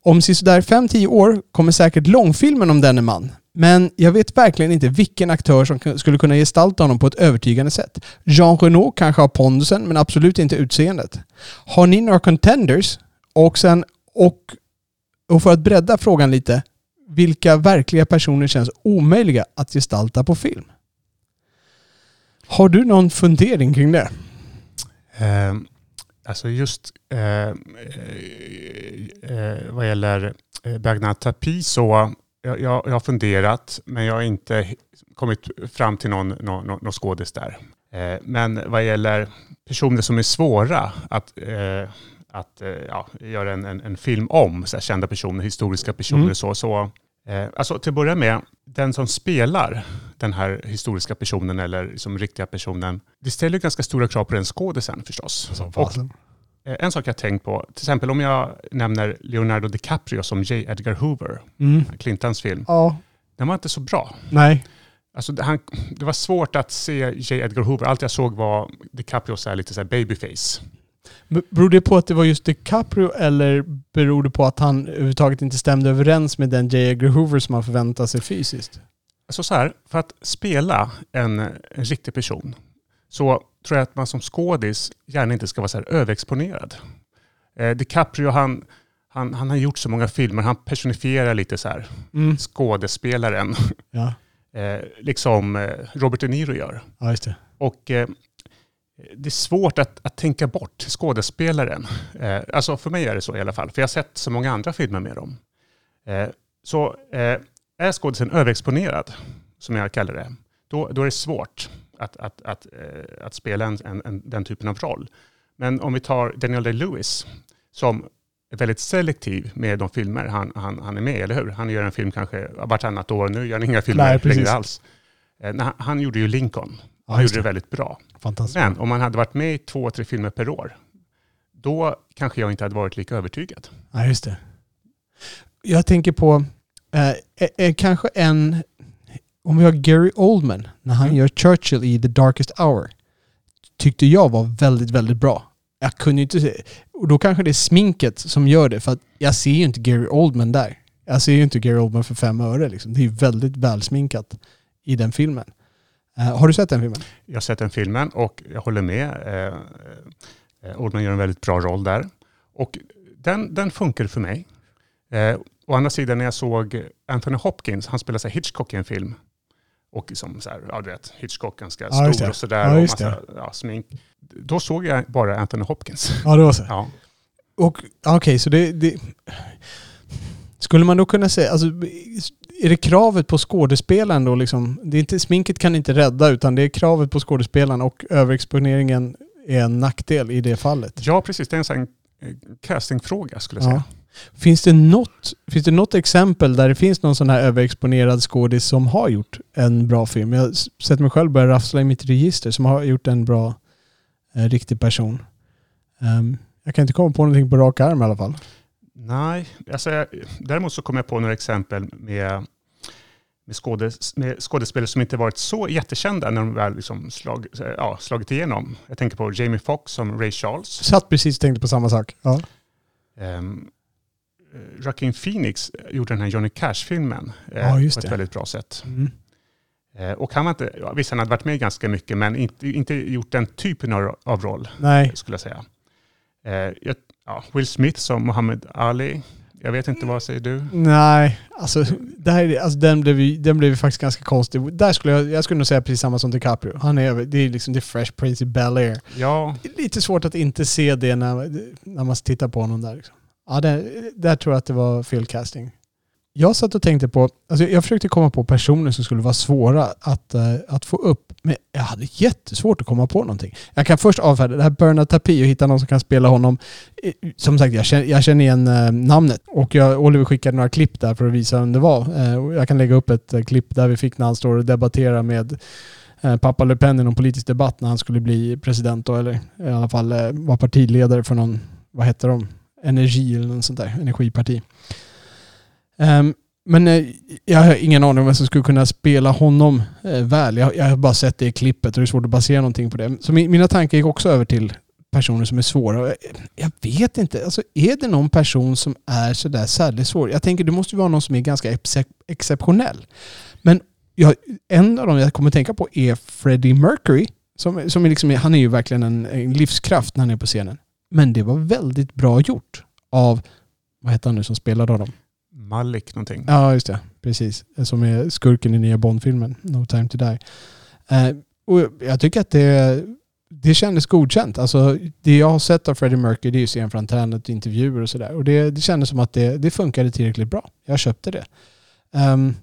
Om sisådär 5-10 år kommer säkert långfilmen om denne man. Men jag vet verkligen inte vilken aktör som skulle kunna gestalta honom på ett övertygande sätt. Jean Renault kanske har pondusen, men absolut inte utseendet. Har ni några contenders? Och sen, och, och för att bredda frågan lite, vilka verkliga personer känns omöjliga att gestalta på film? Har du någon fundering kring det? Eh, alltså just eh, eh, eh, vad gäller eh, Bernard Tapie så jag, jag, jag har funderat men jag har inte kommit fram till någon, någon, någon, skådis där. Eh, men vad gäller personer som är svåra att, eh, att eh, ja, göra en, en, en film om, så kända personer, historiska personer Mm. så, så Eh, alltså till att börja med, den som spelar den här historiska personen eller som riktiga personen, det ställer ganska stora krav på den skådisen förstås. Som Och, en sak jag tänkt på, till exempel om jag nämner Leonardo DiCaprio som J. Edgar Hoover, Mm. Clintons film, Ja, den var inte så bra. nej. Alltså det, han, det var svårt att se J. Edgar Hoover. Allt jag såg var DiCaprio så här, lite så här babyface. Beror det på att det var just DiCaprio eller beror det på att han överhuvudtaget inte stämde överens med den J. Edgar Hoover som man förväntar sig fysiskt? Alltså så här, för att spela en, en riktig person så tror jag att man som skådis gärna inte ska vara så här överexponerad. Eh, DiCaprio, han, han, han har gjort så många filmer, han personifierar lite så här Mm. skådespelaren, Ja. eh, liksom eh, Robert De Niro gör. ja, det. Och eh, det är svårt att, att tänka bort skådespelaren. Eh, alltså för mig är det så i alla fall, för jag har sett så många andra filmer med dem. Eh, så eh, är skådisen överexponerad, som jag kallar det, då, då är det svårt att, att, att, eh, att spela en, en, en, den typen av roll. Men om vi tar Daniel Day-Lewis, som är väldigt selektiv med de filmer han, han, han är med i, eller hur? Han gör en film kanske vartannat år, nu gör han inga filmer Nej, längre alls. Eh, när han, han gjorde ju Lincoln, Ja, han just gjorde det väldigt bra. Fantastiskt. Men om man hade varit med i två, tre filmer per år, då kanske jag inte hade varit lika övertygad. Ja, just det. Jag tänker på eh, eh, eh, kanske en... Om vi har Gary Oldman, när han Mm. gör Churchill i The Darkest Hour, tyckte jag var väldigt, väldigt bra. Jag kunde inte se... Och då kanske det är sminket som gör det, för att jag ser ju inte Gary Oldman där. Jag ser ju inte Gary Oldman för fem öre liksom. Det är väldigt välsminkat i den filmen. Eh, har du sett den filmen? Jag har sett den filmen och jag håller med. Eh, Oldman gör en väldigt bra roll där. Och den, den funkar för mig. Eh, å andra sidan när jag såg Anthony Hopkins, han spelar Hitchcock i en film. Och liksom så här, ja du vet, Hitchcock ganska Ja, stor och sådär. Ja, och massa ja, smink. Då såg jag bara Anthony Hopkins. Ja, det var så. Ja. Okej, så det, det... Skulle man då kunna säga, alltså är det kravet på skådespelaren då liksom? Det är inte, sminket kan inte rädda utan det är kravet på skådespelaren och överexponeringen är en nackdel i det fallet. ja, precis. Det är en sån eh, castingfråga skulle jag säga. Ja. Finns det, något, finns det något exempel där det finns någon sån här överexponerad skådis som har gjort en bra film? Jag har sett mig själv börja raffla i mitt register som har gjort en bra, eh, riktig person. Ehm, jag kan inte komma på någonting på rak arm i alla fall. Nej, alltså jag, däremot så kommer jag på några exempel med, med, skådes, med skådespelare som inte varit så jättekända när de väl liksom slag, ja, slagit igenom. Jag tänker på Jamie Foxx som Ray Charles. Satt precis och tänkte på samma sak. Ja. Um, Joaquin Phoenix gjorde den här Johnny Cash-filmen eh, Ja, på ett det. väldigt bra sätt. Mm. Eh, och han var inte, ja, visst han hade varit med ganska mycket men inte, inte gjort den typen av, av roll Nej. skulle jag säga. Eh, ja, Will Smith som Muhammad Ali. Jag vet inte, vad säger du? Nej, alltså, det här, är- alltså den, blev, ju- den blev faktiskt ganska konstig. Där skulle jag, jag skulle nog säga precis samma som DiCaprio. Han är, det är liksom The Fresh Prince i Bel-Air. Ja, Det är lite svårt att inte se det när, när man tittar på honom där. Liksom. Ja, där, där tror jag att det var fel casting. Jag satt och tänkte på, alltså jag försökte komma på personer som skulle vara svåra att, uh, att få upp. Men jag hade jättesvårt att komma på någonting. Jag kan först avfärda det här Bernard Tapie och hitta någon som kan spela honom. Eh, som sagt, jag känner, jag känner igen uh, namnet. Och jag, Oliver skickade några klipp där för att visa vem det var. Uh, jag kan lägga upp ett klipp där vi fick när han står och debatterar med pappa Le Pen i någon politisk debatt när han skulle bli president då, eller i alla fall vara partiledare för någon, vad hette de? Energi eller något sånt där, energiparti. Um, men eh, jag har ingen aning om vem som skulle kunna spela honom eh, väl. Jag, jag har bara sett det i klippet och det är svårt att basera någonting på det. Så min, mina tankar gick också över till personer som är svåra. Jag, eh, jag vet inte, alltså är det någon person som är sådär särskilt svår? Jag tänker det måste ju vara någon som är ganska exceptionell. Men jag, en av dem jag kommer tänka på är Freddie Mercury. Som, som är liksom, han är ju verkligen en, en livskraft när han är på scenen. Men det var väldigt bra gjort av, vad heter han nu som spelade honom? Malik någonting. Ja, just det. Precis. Som är skurken i nya Bond-filmen, No time to die. Eh, och jag tycker att det, det kändes godkänt. Alltså, det jag har sett av Freddie Mercury det är ju scen från Tannet, intervjuer och sådär. Och det, det kändes som att det, det funkade tillräckligt bra. Jag köpte det. Ehm,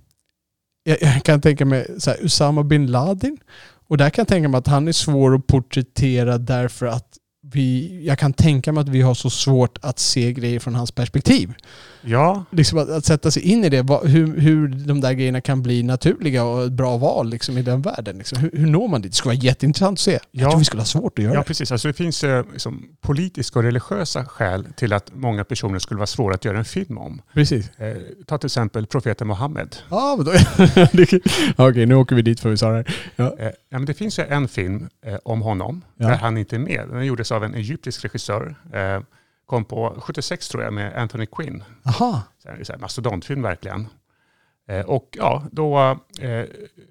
jag, jag kan tänka mig så här, Usama bin Laden. Och där kan jag tänka mig att han är svår att porträttera därför att vi, jag kan tänka mig att vi har så svårt att se grejer från hans perspektiv. Ja, Liksom att, att sätta sig in i det, vad, hur, hur de där grejerna kan bli naturliga och ett bra val liksom, i den världen. Liksom. Hur, hur når man dit? Det skulle vara jätteintressant att se. Jag Ja. tror vi skulle ha svårt att göra ja det. precis. Alltså det finns eh, liksom, politiska och religiösa skäl till att många personer skulle vara svåra att göra en film om. Precis. Eh, ta till exempel profeten Muhammed. Ja, men då... Okej, nu åker vi dit för vi sa det här. Ja. Eh, ja, men det finns ju en film eh, om honom Ja. där han inte är med. Den gjordes av en egyptisk regissör. Kom på 76 tror jag med Anthony Quinn. Aha. Så här, så här mastodontfilm verkligen. Eh, och ja, då, eh,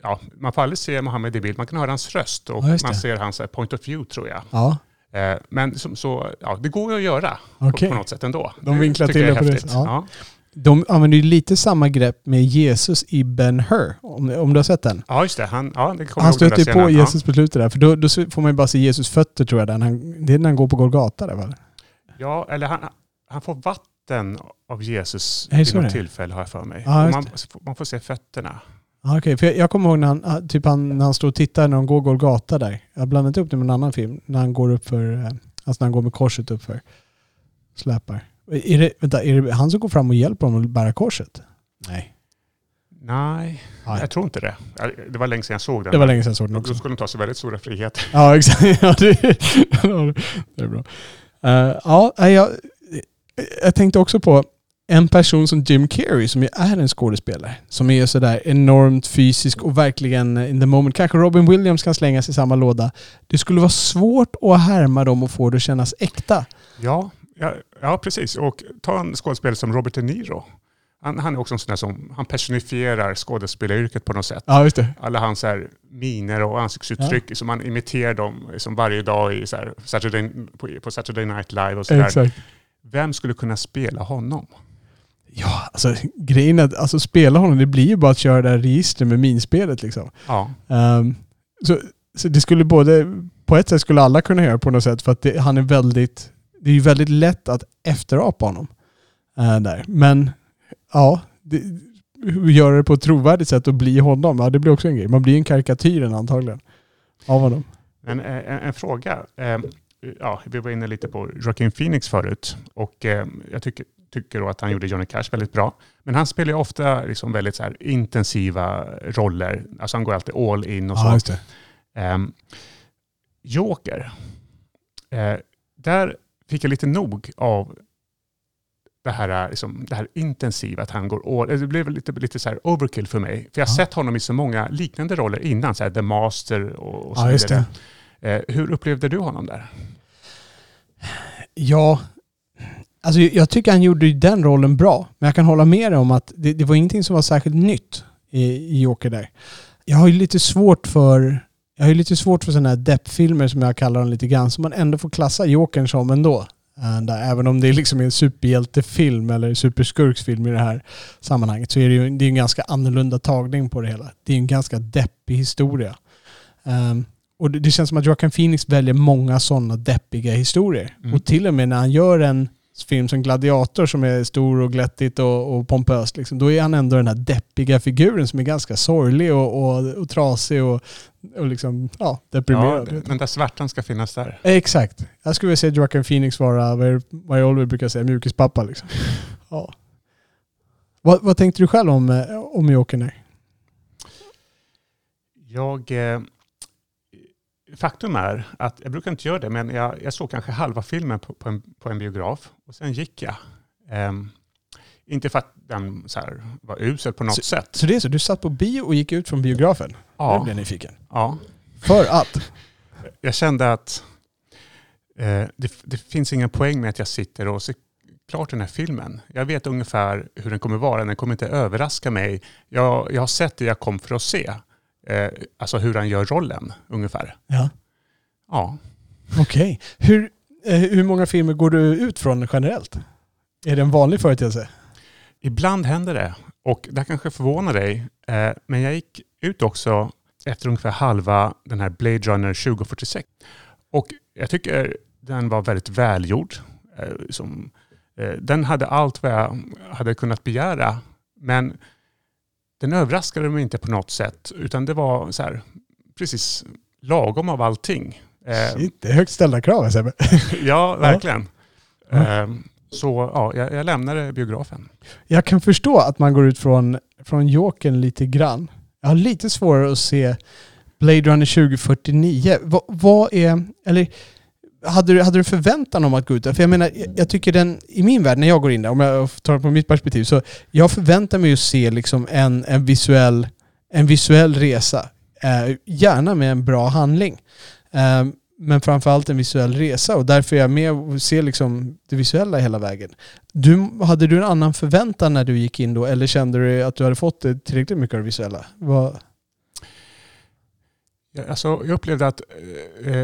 ja, man får aldrig se Muhammed i bild. Man kan höra hans röst och Ja, man ser hans eh, point of view tror jag. Ja, Eh, men som, så, ja, det går ju att göra okej. på, på något sätt ändå. De vinklar till det på det ja. De använder ju lite samma grepp med Jesus i Ben Hur, om, om du har sett den. ja, just det. Han, ja, det Han stöter ju på. Jesus på slutet där, för då, då får man ju bara se Jesus fötter tror jag. Där. Han, det är när han går på Golgata där va? Ja, eller han, han får vatten av Jesus vid något tillfälle har jag för mig. Just man, man får se fötterna. Ja, okej. För jag, jag kommer ihåg när han, ah, typ han, när han står och tittar när de går Golgata där. Jag har blandat upp det med en annan film. När han går upp för, eh, alltså när han går med korset upp för släpar. Är det, vänta, är det han som går fram och hjälper honom att bära korset? Nej. Nej, Nej. jag tror inte det. Det var länge sedan jag såg den. Det var länge sedan jag såg den Då också. skulle de ta sig väldigt stora friheter. Ja, exakt. Ja, det, det är bra. Uh, ja, jag, jag tänkte också på en person som Jim Carrey som ju är en skådespelare. Som är sådär enormt fysisk och verkligen eh, in the moment. Kanske Robin Williams kan slängas i samma låda. Det skulle vara svårt att härma dem och få det att kännas äkta. Ja, ja, ja, precis. Och ta en skådespelare som Robert De Niro. Han, han är också en sån där som han personifierar skådespelaryrket på något sätt. Ja, just det. Alla hans här, miner och ansiktsuttryck, som man imiterar dem som varje dag i så här, Saturday, på, på Saturday Night Live och sådär. Vem skulle kunna spela honom? Ja, alltså grejen är att alltså, spela honom, det blir ju bara att köra det här registret med minspelet liksom. Ja, Ehm, så, så det skulle både, på ett sätt skulle alla kunna göra på något sätt för att det, han är väldigt, det är ju väldigt lätt att efterapa honom. eh, där. Men ja, det, göra det på ett trovärdigt sätt och bli honom, ja det blir också en grej. Man blir en karikatyren antagligen av honom. men eh, en, en fråga. Eh, ja, vi var inne lite på Joaquin Phoenix förut och eh, jag tycker, tycker då att han gjorde Johnny Cash väldigt bra. Men han spelar ju ofta liksom väldigt så intensiva roller. Alltså han går alltid all in och så. just det. Ehm, Joker. Eh, där fick jag lite nog av det här, liksom, det här intensiva, att han går all, Det blev lite, lite så här overkill för mig. För jag har Ja. sett honom i så många liknande roller innan, så här The Master och, och så Ja, vidare. det. Eh, hur upplevde du honom där? Ja, alltså jag tycker han gjorde den rollen bra. Men jag kan hålla med dig om att det, det var ingenting som var särskilt nytt i, i Joker där. Jag har ju lite svårt för jag har ju lite svårt för sådana här deppfilmer som jag kallar dem lite grann, som man ändå får klassa Jokern som ändå. Där, även om det liksom är en superhjältefilm eller superskurksfilm i det här sammanhanget så är det ju det är en ganska annorlunda tagning på det hela. Det är en ganska deppig historia. Ehm, och det, det känns som att Joaquin Phoenix väljer många sådana deppiga historier. Mm. Och till och med när han gör en film som Gladiator som är stor och glättigt och, och pompöst, liksom, då är han ändå den här deppiga figuren som är ganska sorglig och, och, och trasig och, och liksom, ja, Ja, deprimerad. den där svärtan ska finnas där. Exakt. Jag skulle vilja se Joaquin Phoenix vara, vad jag brukar säga, mjukispappa liksom. Ja. Vad, vad tänkte du själv om, eh, om Jokern? Jag, eh, faktum är att, jag brukar inte göra det, men jag, jag såg kanske halva filmen på, på, en, på en biograf och sen gick jag. Ehm, inte för att den så här, var usel på något sätt. Så det är så, du satt på bio och gick ut från biografen? Nu Ja, blir jag nyfiken. ja. För att? Jag kände att eh, det, det finns ingen poäng med att jag sitter och ser klart den här filmen. Jag vet ungefär hur den kommer vara. Den kommer inte överraska mig. Jag, jag har sett det jag kom för att se. Eh, alltså hur han gör rollen ungefär. Ja. Ja. Okej. Hur, eh, hur många filmer går du ut från generellt? Är det en vanlig företeelse? Ibland händer det. Och det här kanske förvånar dig. Eh, men jag gick ut också efter ungefär halva den här Blade Runner 2046. Och jag tycker den var väldigt välgjord. Eh, som, eh, den hade allt vad jag hade kunnat begära. Men den överraskade mig inte på något sätt. Utan det var så här, precis lagom av allting. Eh, Shit, det är högt ställda krav Sebbe. ja, verkligen. Ja. Så ja, jag, jag lämnade biografen. Jag kan förstå att man går ut från, från Jokern lite grann. Jag har lite svårare att se Blade Runner 2049. Vad, vad är, eller hade du, hade du förväntan om att gå ut där? För jag menar, jag, jag tycker den, i min värld när jag går in där, om jag tar det på mitt perspektiv, så jag förväntar mig att se liksom en, en, visuell, en visuell resa. Eh, gärna med en bra handling. Eh, men framförallt en visuell resa och därför är jag med och ser liksom det visuella hela vägen. Du, hade du en annan förväntan när du gick in då eller kände du att du hade fått tillräckligt mycket av det visuella? Vad, Ja, Alltså, jag upplevde att eh,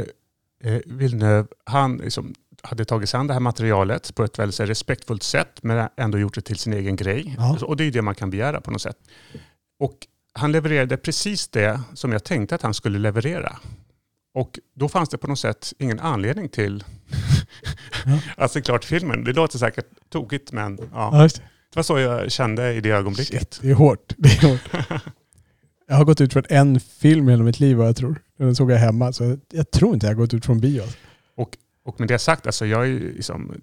eh, Villeneuve, han liksom hade tagit sig an det här materialet på ett väldigt här, respektfullt sätt men ändå gjort det till sin egen grej. Ja. Och det är ju det man kan begära på något sätt. Och han levererade precis det som jag tänkte att han skulle leverera. Och då fanns det på något sätt ingen anledning till Ja. att se klart filmen. Det låter säkert tokigt men ja, ja, det. var så jag kände i det ögonblicket. Shit, det är hårt. Det är hårt. Jag har gått ut från en film hela mitt liv vad jag tror. Den såg jag hemma. Så jag tror inte jag har gått ut från bio. Alltså. Och med det sagt, alltså jag har ju liksom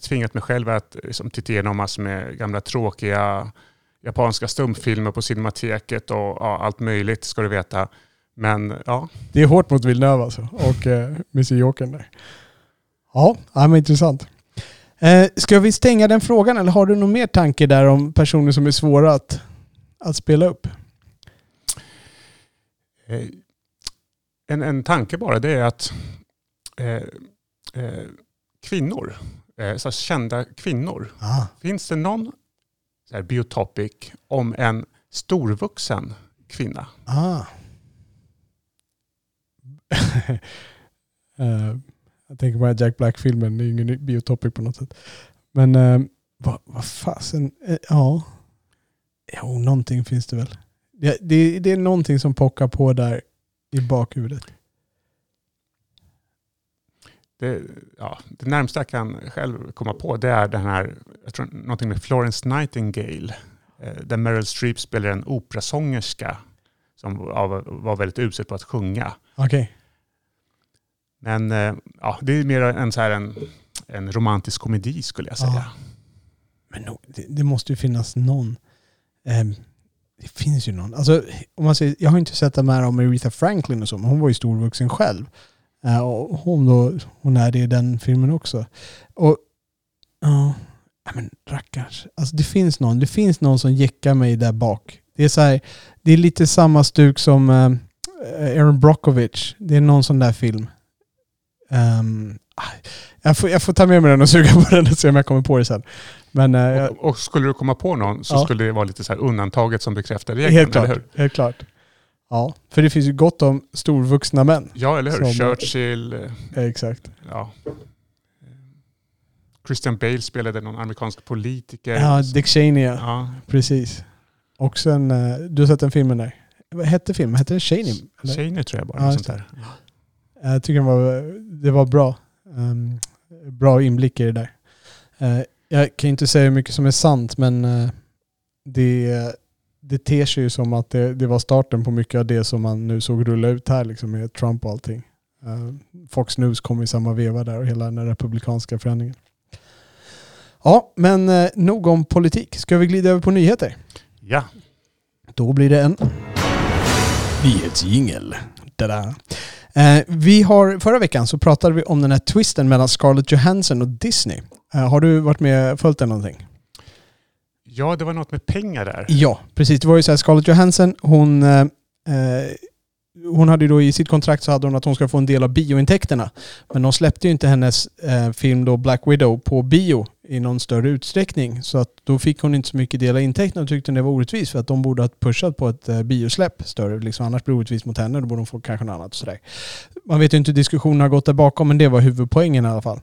tvingat mig själv att liksom titta igenom massor med gamla tråkiga japanska stumfilmer på Cinemateket och ja, allt möjligt ska du veta. Men ja, Det är hårt mot Villeneuve alltså. Och eh, Mr Jokern där. Ja, ja men intressant. Eh, ska vi stänga den frågan eller har du någon mer tanke där om personer som är svåra att, att spela upp? eh, en, en tanke bara det är att eh, eh, kvinnor, eh, så kända kvinnor, Ah. finns det någon så här, biotopic om en storvuxen kvinna? Ah. Eh, jag tänker på den här Jack Black-filmen, det är ingen biotopic på något sätt. Men uh, vad, vad fasen, eh, ja. Jo, någonting finns det väl. Det, det, det är någonting som pockar på där i bakhuvudet. Det, ja, det närmsta jag kan själv komma på det är den här, jag tror någonting med Florence Nightingale. Där Meryl Streep spelar en operasångerska som var, väldigt usel på att sjunga. Okej. Men eh, ja, det är mer en, så här en, en romantisk komedi skulle jag säga. Ja. Men det, det måste ju finnas någon. Eh, det finns ju någon. Alltså, om man säger, jag har inte sett det med om Aretha Franklin och så, men hon var ju storvuxen själv. Eh, och hon, då, hon är det i den filmen också. Och ja, ja, men rackars. Alltså det finns någon. Det finns någon som jäckar mig där bak. Det är så här, det är lite samma stuk som eh, Aaron Brockovich. Det är någon sån där film. Ehm, jag, får, jag får ta med mig den och suga på den och se om jag kommer på det sen. Men eh, jag, Och, och skulle du komma på någon så Ja. skulle det vara lite så undantaget som bekräftar regeln, helt eller klart. hur? Helt klart. Ja, för det finns ju gott om storvuxna män. Ja, eller hur? Som- Churchill, eh, Eh, Exakt. ja. Christian Bale spelade någon amerikansk politiker. Ja, Dick Cheney ja. Precis. Och sen, eh, du har sett den filmen där. Vad hette filmen? Hette den Cheney? Eller? Cheney tror jag bara. Ja, just där. Jag tycker den var, det var bra. Um, bra inblick i det där. Eh, jag kan inte säga hur mycket som är sant men eh, det, det ter sig ju som att det, det var starten på mycket av det som man nu såg rulla ut här liksom med Trump och allting. Eh, Fox News kom i samma veva där och hela den republikanska förändringen. Ja, men eh, nog om politik. Ska vi glida över på nyheter? Ja, Då blir det en nyhetsjingel. Eh, vi har, förra veckan så pratade vi om den här twisten mellan Scarlett Johansson och Disney. Eh, har du varit med och följt den någonting? ja, det var något med pengar där. Ja, precis. Det var ju så här, Scarlett Johansson, hon, eh, eh, hon hade ju då i sitt kontrakt så hade hon att hon ska få en del av biointäkterna. Men de släppte ju inte hennes eh, film då Black Widow på bio i någon större utsträckning. Så att då fick hon inte så mycket del av intäkterna och tyckte det var orättvist för att de borde ha pushat på ett eh, biosläpp större. Liksom, annars blir det orättvist mot henne, då borde hon få kanske något annat. Och sådär. Man vet ju inte hur diskussionen har gått där bakom men det var huvudpoängen i alla fall.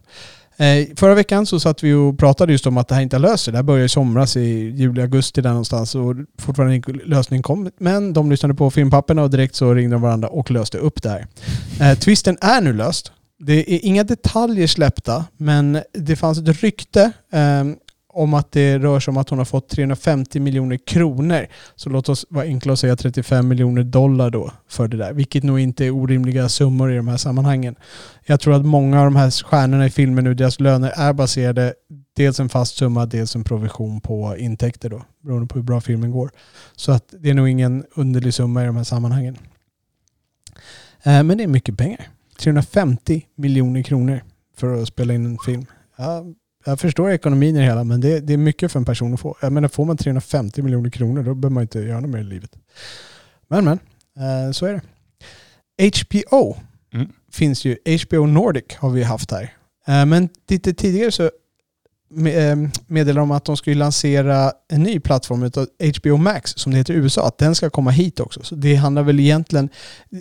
Eh, förra veckan så satt vi och pratade just om att det här inte har löst sig. Det här började i somras i juli, augusti där någonstans och fortfarande inte lösning kom. Men de lyssnade på filmpapperna och direkt så ringde de varandra och löste upp det här. Eh, twisten är nu löst. Det är inga detaljer släppta men det fanns ett rykte eh, om att det rör sig om att hon har fått 350 miljoner kronor. Så låt oss vara enkla och säga 35 miljoner dollar då för det där. Vilket nog inte är orimliga summor i de här sammanhangen. Jag tror att många av de här stjärnorna i filmen nu, deras löner är baserade dels en fast summa, dels en provision på intäkter då. Beroende på hur bra filmen går. Så att det är nog ingen underlig summa i de här sammanhangen. Eh, men det är mycket pengar. 350 miljoner kronor för att spela in en film. Ja, jag förstår ekonomin i det hela, men det, det, är mycket för en person att få. Jag menar, får man 350 miljoner kronor, då behöver man inte göra något mer i livet. Men, men, eh, så är det. HBO mm. finns ju. HBO Nordic har vi haft här. Eh, men lite tidigare så Ehm, meddelade de att de ska lansera en ny plattform utav HBO Max som det heter i USA. Att den ska komma hit också. Så det handlar väl egentligen...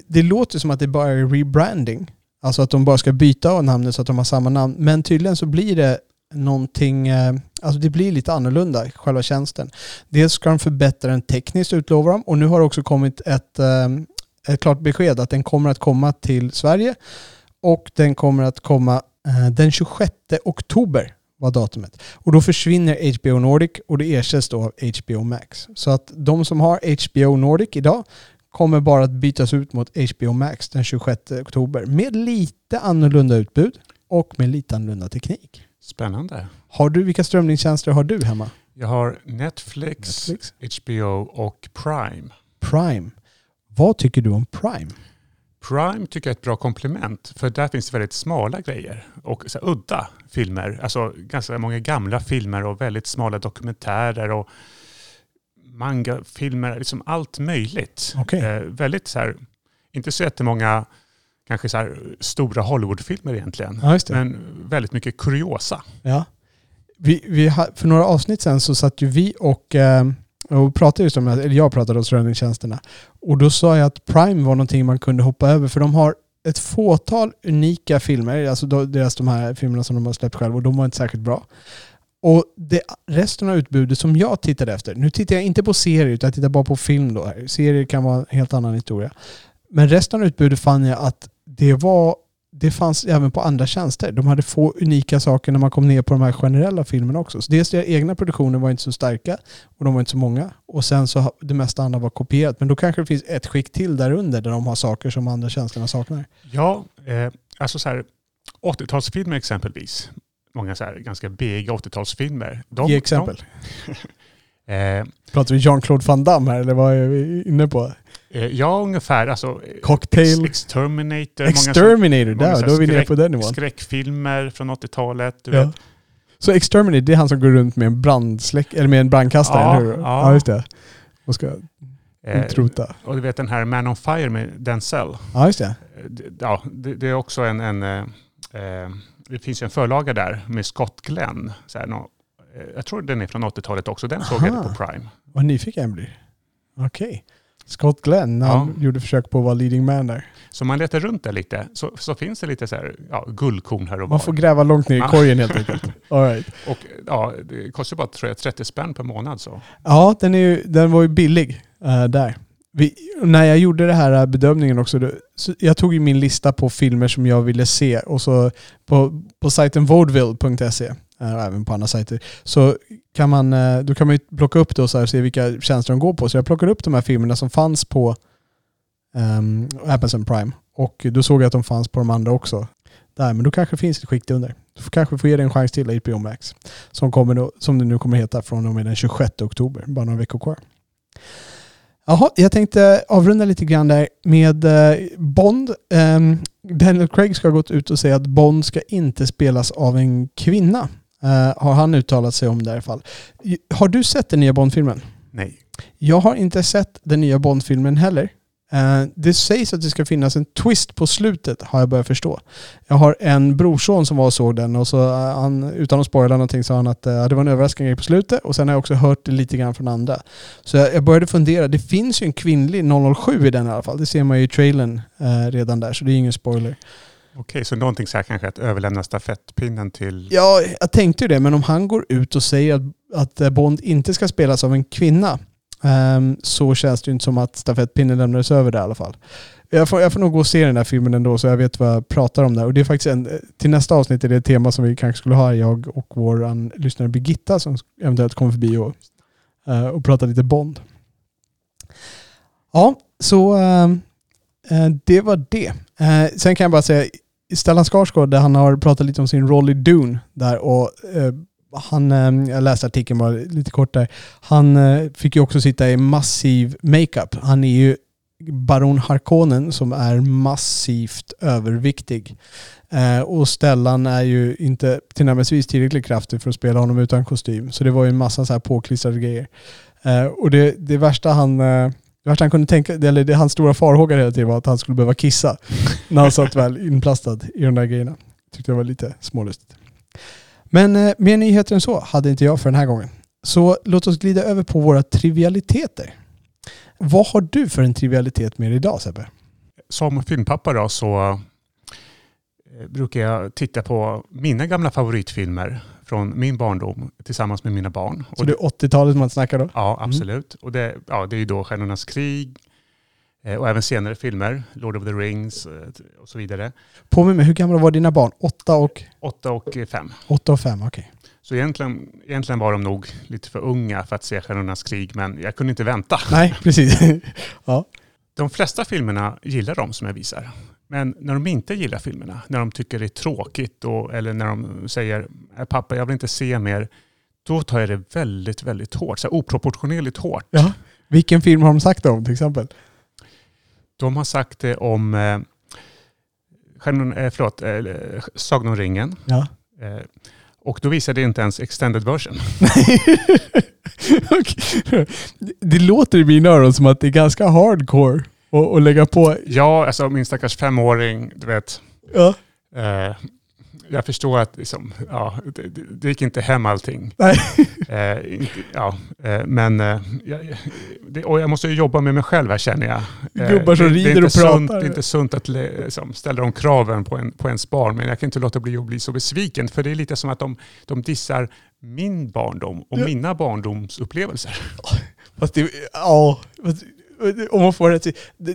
Det låter som att det bara är rebranding. Alltså att de bara ska byta av namnet så att de har samma namn. Men tydligen så blir det någonting, eh, alltså det blir lite annorlunda, själva tjänsten. Dels ska de förbättra den tekniskt utlovar de och nu har det också kommit ett, ehm, ett klart besked att den kommer att komma till Sverige och den kommer att komma eh, den 26 oktober var datumet. Och då försvinner HBO Nordic och det ersätts då av HBO Max. Så att de som har HBO Nordic idag kommer bara att bytas ut mot HBO Max den 26 oktober med lite annorlunda utbud och med lite annorlunda teknik. Spännande. Har du, vilka strömningstjänster har du hemma? Jag har Netflix, Netflix, HBO och Prime. Prime. Vad tycker du om Prime? Prime tycker jag är ett bra komplement, för där finns det väldigt smala grejer och så här, udda filmer. Alltså ganska många gamla filmer och väldigt smala dokumentärer och mangafilmer, liksom allt möjligt. Okay. Eh, väldigt så här, inte så jättemånga kanske så här, stora Hollywoodfilmer egentligen, ja, men väldigt mycket kuriosa. Ja. Vi, vi, för några avsnitt sen så satt ju vi och eh, och pratade just om, eller jag pratade om strömningstjänsterna. Och då sa jag att Prime var någonting man kunde hoppa över för de har ett fåtal unika filmer, alltså deras de här filmerna som de har släppt själva och de var inte särskilt bra. Och det, resten av utbudet som jag tittade efter, nu tittar jag inte på serier utan jag tittar bara på film då. Serier kan vara en helt annan historia. Men resten av utbudet fann jag att det var det fanns även på andra tjänster. De hade få unika saker när man kom ner på de här generella filmerna också. Så dels deras egna produktioner var inte så starka och de var inte så många. Och sen så det mesta andra var kopierat. Men då kanske det finns ett skick till där under där de har saker som andra tjänsterna saknar. Ja, eh, alltså så här 80-talsfilmer exempelvis. Många så här ganska bega 80-talsfilmer. Ge exempel. De, eh, Pratar vi Jean-Claude Van Damme här eller vad är vi inne på? Eh, ja, ungefär. Alltså, Cocktail. Ex Exterminator. Exterminator, många, där, då är vi nere på den nivån. Skräckfilmer från 80-talet. Ja. Så Exterminator, det är han som går runt med en brandsläck, eller med en brandkastare, ja, eller hur? Ja. ja, just det. Och ska eh, utrota. och du vet den här Man on Fire med Denzel. Ja, just det. Eh, ja, det, det är också en, en eh, eh, det finns ju en förlaga där med Scott Glenn. Så här, no, jag tror den är från 80-talet också. Den Aha. såg jag på Prime. Vad nyfiken jag blir. Okej. Okay. Scott Glenn, när han gjorde försök på att vara leading man där. Så man letar runt där lite, så, så finns det lite så här, ja, guldkorn här och Man får gräva långt ner i korgen helt enkelt. All right. Och ja, det kostar bara tror jag, 30 spänn per månad. Så. Ja, den, är ju, den var ju billig uh, där. Vi, när jag gjorde den här äh, bedömningen också, då, jag tog ju min lista på filmer som jag ville se och så på, på sajten vaudeville.se Äh, även på andra sajter, så kan man, eh, då kan man ju plocka upp det och, så och se vilka tjänster de går på. Så jag plockade upp de här filmerna som fanns på um, Amazon Prime och då såg jag att de fanns på de andra också. Där, men då kanske det finns ett skikt under. Du kanske får ge det en chans till HBO Max. Som, kommer då, som det nu kommer heta från och med den 26 oktober, bara några veckor kvar. Jaha, jag tänkte avrunda lite grann där med eh, Bond. Um, Daniel Craig ska ha gått ut och säga att Bond ska inte spelas av en kvinna. Uh, har han uttalat sig om det i alla fall. Har du sett den nya Bond-filmen? Nej. Jag har inte sett den nya Bond-filmen heller. Uh, det sägs att det ska finnas en twist på slutet, har jag börjat förstå. Jag har en brorson som var och såg den och så uh, han, utan att spoila någonting sa han att uh, det var en överraskning på slutet och sen har jag också hört det lite grann från andra. Så jag, jag började fundera, det finns ju en kvinnlig 007 i den i alla fall. Det ser man ju i trailern redan där, så det är ingen spoiler. Okej, så någonting så här kanske att överlämna stafettpinnen till... Ja, jag tänkte ju det, men om han går ut och säger att, att eh, Bond inte ska spelas av en kvinna um, så känns det ju inte som att stafettpinnen lämnades över där i alla fall. Jag får, jag får nog gå och se den här filmen ändå så jag vet vad jag pratar om där. Och det är faktiskt en, eh, till nästa avsnitt är det ett tema som vi kanske skulle ha, jag och vår lyssnare Birgitta som eventuellt kommer förbi och, uh, och pratar lite Bond. Ja, så uh, det var det. Eh, sen kan jag bara säga, Stellan Skarsgård, där han har pratat lite om sin roll i Dune där och eh, han, eh, jag läste artikeln bara lite kort där, han eh, fick ju också sitta i massiv makeup. Han är ju Baron Harkonnen som är massivt överviktig. Eh, och Stellan är ju inte tillnärmelsevis tillräckligt kraftig för att spela honom utan kostym. Så det var ju en massa så här påklistrade grejer. Eh, och det, det värsta han eh, det värsta han kunde tänka, eller det, hans stora farhåga hela tiden var att han skulle behöva kissa när han satt väl inplastad i de där grejerna. Tyckte det var lite smålustigt. Men eh, mer nyheter än så hade inte jag för den här gången. Så låt oss glida över på våra trivialiteter. Vad har du för en trivialitet med dig idag Sebbe? Som filmpappa då så eh, brukar jag titta på mina gamla favoritfilmer från min barndom tillsammans med mina barn. Så det är 80-talet man snackar då? Ja, absolut. Mm. Och det, ja, det är ju då Stjärnornas krig eh, och även senare filmer, Lord of the Rings eh, och så vidare. Påminn mig, hur gamla var dina barn? Åtta och? Åtta och fem. Åtta och fem, okej. Okay. Så egentligen, egentligen var de nog lite för unga för att se Stjärnornas krig, men jag kunde inte vänta. Nej, precis. ja. De flesta filmerna gillar de som jag visar. Men när de inte gillar filmerna, när de tycker det är tråkigt och, eller när de säger äh, pappa jag vill inte se mer, då tar jag det väldigt, väldigt hårt. Så oproportionerligt hårt. Ja. Vilken film har de sagt det om till exempel? De har sagt det om eh, eh, förlåt, eh, Sagan om ringen. Ja. Eh, och då visade det inte ens extended version. det låter i mina öron som att det är ganska hardcore och, och lägga på. Ja, alltså min stackars femåring, du vet. Ja. Eh, jag förstår att liksom, ja, det, det gick inte hem allting. Nej. Eh, inte, ja, eh, men eh, jag, det, och jag måste ju jobba med mig själv här känner jag. Eh, Gubbar som rider och pratar. Sunt, det är inte sunt att liksom, ställa de kraven på, en, på ens barn, men jag kan inte låta bli att bli så besviken. För det är lite som att de, de dissar min barndom och ja. mina barndomsupplevelser. Fast det, ja, om man får rätt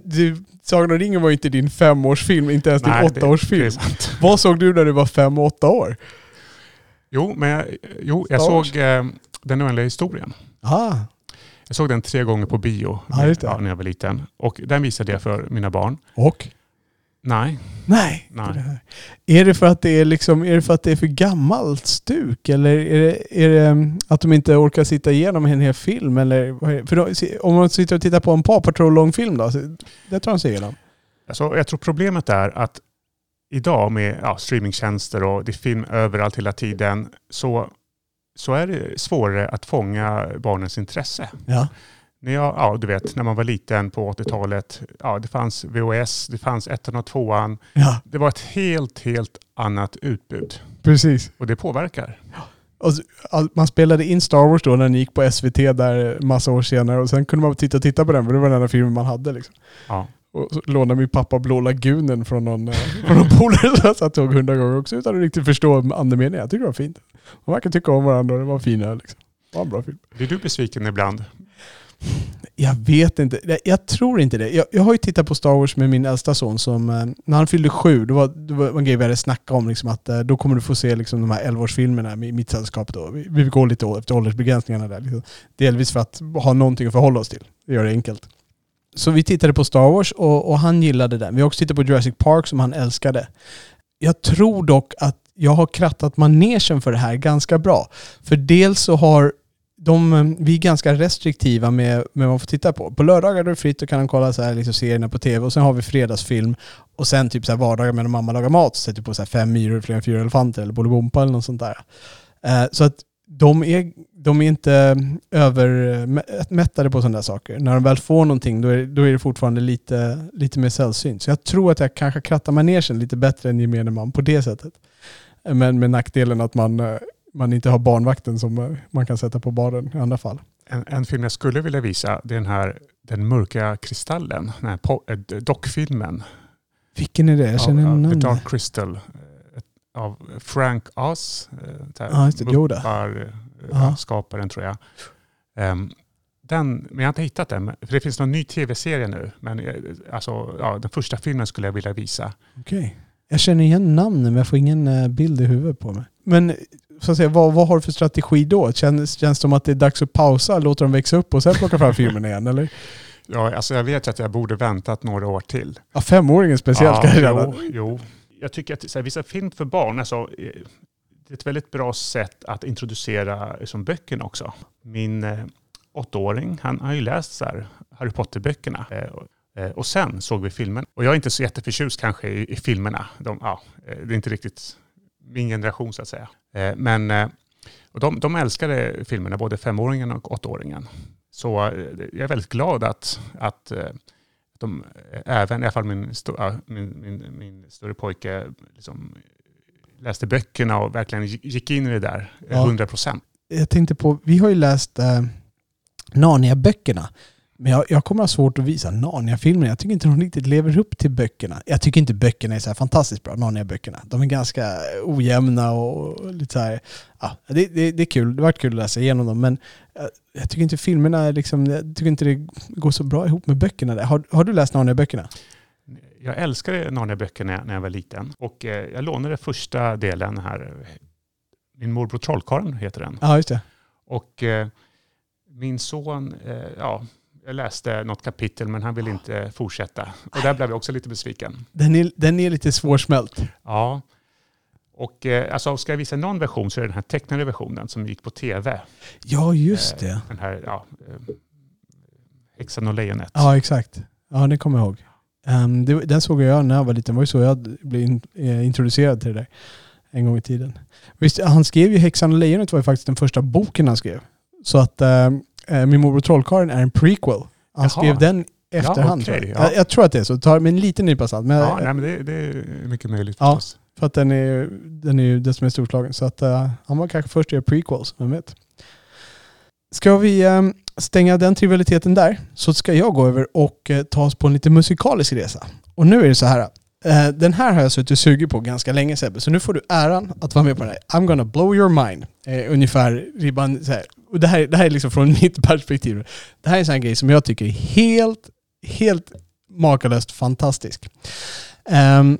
du, Sagan om ringen var ju inte din femårsfilm, inte ens din åttaårsfilm. Vad såg du när du var fem och åtta år? Jo, men jag, jo, jag såg eh, Den oändliga historien. Ah. Jag såg den tre gånger på bio ah, ja, när jag var liten. Och den visade jag för mina barn. Och? Nej. Nej. Nej. Det är det för att det är liksom, är det för att det är för gammalt stuk? Eller är det, är det mm, att de inte orkar sitta igenom en hel film? Eller, för då, om man sitter och tittar på en Paw Patrol-lång film då? Det tar de sig igenom. Alltså, jag tror problemet är att idag med ja, streamingtjänster och det är film överallt hela tiden så, så är det svårare att fånga barnens intresse. Ja när jag, ja du vet, när man var liten på 80-talet, ja det fanns VHS, det fanns ettan och tvåan. Ja. Det var ett helt, helt annat utbud. Precis. Och det påverkar. Och man spelade in Star Wars då när den gick på SVT där massa år senare och sen kunde man titta och titta på den för det var den enda filmen man hade. Liksom. Ja. Och så lånade min pappa Blå lagunen från någon, eh, från någon polare som jag satt och hundra gånger också utan att riktigt förstå andemeningen. Jag tyckte det var fint. Man verkar tycka om varandra och det var fina. Liksom. Det var en bra film. Blir du besviken ibland? Jag vet inte. Jag tror inte det. Jag, jag, har ju tittat på Star Wars med min äldsta son som, eh, när han fyllde sju, då var, det var en grej vi hade snackat om, liksom, att eh, då kommer du få se liksom, de här 11-årsfilmerna i mitt sällskap. Då. Vi, vi går lite efter åldersbegränsningarna där. Liksom. Delvis för att ha någonting att förhålla oss till. Det gör det enkelt. Så vi tittade på Star Wars och, och han gillade den. Vi har också tittat på Jurassic Park som han älskade. Jag tror dock att jag har krattat manegen för det här ganska bra. För dels så har de, eh, vi är ganska restriktiva med, med vad man får titta på. På lördagar är det fritt och kan kolla så här, liksom serierna på tv och sen har vi fredagsfilm och sen typ så här vardagar när mamma lagar mat så sätter typ på så här fem myror, fler än fyra elefanter eller Bolibompa eller något sånt där. Eh, så att de är, de är inte övermättade på sådana där saker. När de väl får någonting då är, då är det fortfarande lite, lite mer sällsynt. Så jag tror att jag kanske krattar manegen lite bättre än gemene man på det sättet. Men med nackdelen att man eh, man inte har barnvakten som man kan sätta på baren i andra fall. En, en film jag skulle vilja visa det är den här Den mörka kristallen, den här eh, dockfilmen. Vilken är det? Jag känner av, av The Dark Crystal eh, av Frank Oz. Ja, just det. Yoda. skaparen tror jag. Um, den, men jag har inte hittat den. För det finns någon ny tv-serie nu. Men eh, alltså, ja, den första filmen skulle jag vilja visa. Okej. Jag känner igen namnen men jag får ingen eh, bild i huvudet på mig. Men så att säga, vad, vad har du för strategi då? Känns, känns det som att det är dags att pausa, låta dem växa upp och sen plocka fram filmen igen? Eller? Ja, alltså jag vet ju att jag borde väntat några år till. Ja, femåringen speciellt ja, kanske jo, jo. Jag tycker att så här, vissa film för barn, alltså, eh, det är ett väldigt bra sätt att introducera eh, som böckerna också. Min eh, åttaåring, han har ju läst så här, Harry Potter-böckerna. Eh, och- eh, och sen såg vi filmen. Och jag är inte så jätteförtjust kanske i, i filmerna. De, ja, eh, det är inte riktigt min generation så att säga. Eh, men eh, och de, de älskade filmerna, både femåringen och åttaåringen. Så eh, jag är väldigt glad att, att de även, i alla fall min, min, min, min större pojke, liksom läste böckerna och verkligen gick in i det där, Ja. 100 procent. Jag tänkte på, vi har ju läst eh, Narnia-böckerna. Men jag, jag kommer ha svårt att visa Narnia-filmerna. Jag tycker inte de riktigt lever upp till böckerna. Jag tycker inte böckerna är så här fantastiskt bra, Narnia-böckerna. De är ganska ojämna och lite så här... Ja, det, det, det är kul. Det har varit kul att läsa igenom dem. Men jag, jag tycker inte filmerna är liksom... Jag tycker inte det går så bra ihop med böckerna. Där. Har, har du läst Narnia-böckerna? Jag älskade Narnia-böcker när, jag- när jag var liten. Och eh, jag lånade första delen här. eh, Min morbror Trollkarlen heter den. Ja, just det. Och eh, min son, eh, ja, jag läste något kapitel men han ville inte fortsätta. Och där blev jag också lite besviken. Den är, den är lite svårsmält. Ja. Och eh, alltså, ska jag visa någon version så är det den här tecknade versionen som gick på tv. Ja, just Eh, det. Den här, ja, eh, Häxan och lejonet. Ja, exakt. Ja, det kommer jag ihåg. Um, det, den såg jag när jag var liten. Det var ju så jag blev in, eh, introducerad till det där en gång i tiden. Visst, han skrev ju Häxan och lejonet var ju faktiskt den första boken han skrev. Så att eh, eh, Min morbror Trollkarlen är en prequel. Han Jaha. skrev den i efterhand. okej, tror jag. ja. Jag, jag tror att det är så. Ta med en liten nypa salt. Men Ja, nej, men det, det är mycket möjligt Ja. förstås. för att den är, den är ju det som är storslagen. Så att eh, han var kanske först att göra prequels, vem vet. Ska vi eh, stänga den trivialiteten där så ska jag gå över och eh, ta oss på en lite musikalisk resa. Och nu är det så här. eh, den här har jag suttit och sugit på ganska länge Sebbe, så nu får du äran att vara med på den här. I'm gonna blow your mind. Eh, ungefär ribban så här. Och det här, det här är liksom från mitt perspektiv. Det här är en sån här grej som jag tycker är helt, helt makalöst fantastisk. Um,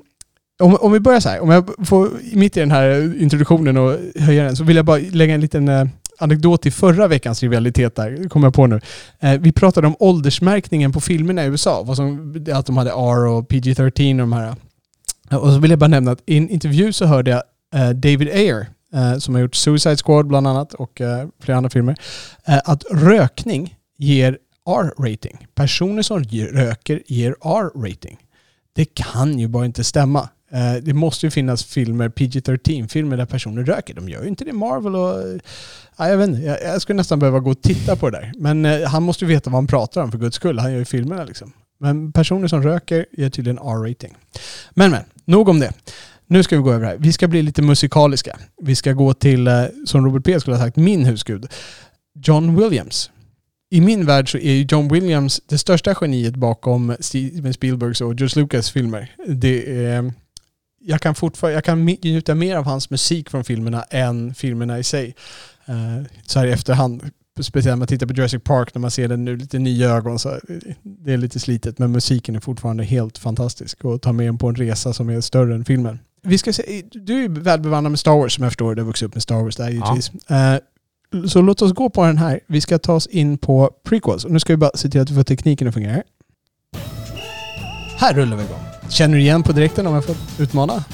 om, om vi börjar så här, om jag får mitt i den här introduktionen och höja den så vill jag bara lägga en liten uh, anekdot till förra veckans rivalitet där, kommer jag på nu. Eh, vi pratade om åldersmärkningen på filmerna i USA, vad som, att de hade R och PG-13 och de här. Och så vill jag bara nämna att i en intervju så hörde jag eh, David Ayer, eh, som har gjort Suicide Squad bland annat och eh, flera andra filmer, eh, att rökning ger R-rating. Personer som röker ger R-rating. Det kan ju bara inte stämma. Eh, det måste ju finnas filmer, PG-13-filmer där personer röker. De gör ju inte det i Marvel och... Eh, ja, jag vet inte, jag, jag skulle nästan behöva gå och titta på det där. Men eh, han måste ju veta vad han pratar om för guds skull. Han gör ju filmerna liksom. Men personer som röker ger tydligen R-rating. Men men, nog om det. Nu ska vi gå över här. Vi ska bli lite musikaliska. Vi ska gå till, eh, som Robert P skulle ha sagt, min husgud. John Williams. I min värld så är ju John Williams det största geniet bakom Steven Spielbergs och George Lucas filmer. Det är, jag kan fortfarande jag kan njuta mer av hans musik från filmerna än filmerna i sig. Eh, så här i efterhand, speciellt när man tittar på Jurassic Park, när man ser den nu lite nya ögon, så det är lite slitet. Men musiken är fortfarande helt fantastisk och tar med en på en resa som är större än filmen. Vi ska se, du är ju välbevandrad med Star Wars som jag förstår. Du har vuxit upp med Star Wars där givetvis. Eh, så låt oss gå på den här. Vi ska ta oss in på prequels. Och nu ska vi bara se till att vi får tekniken att fungera. Här rullar vi igång. Känner du igen på direkten om jag får utmana?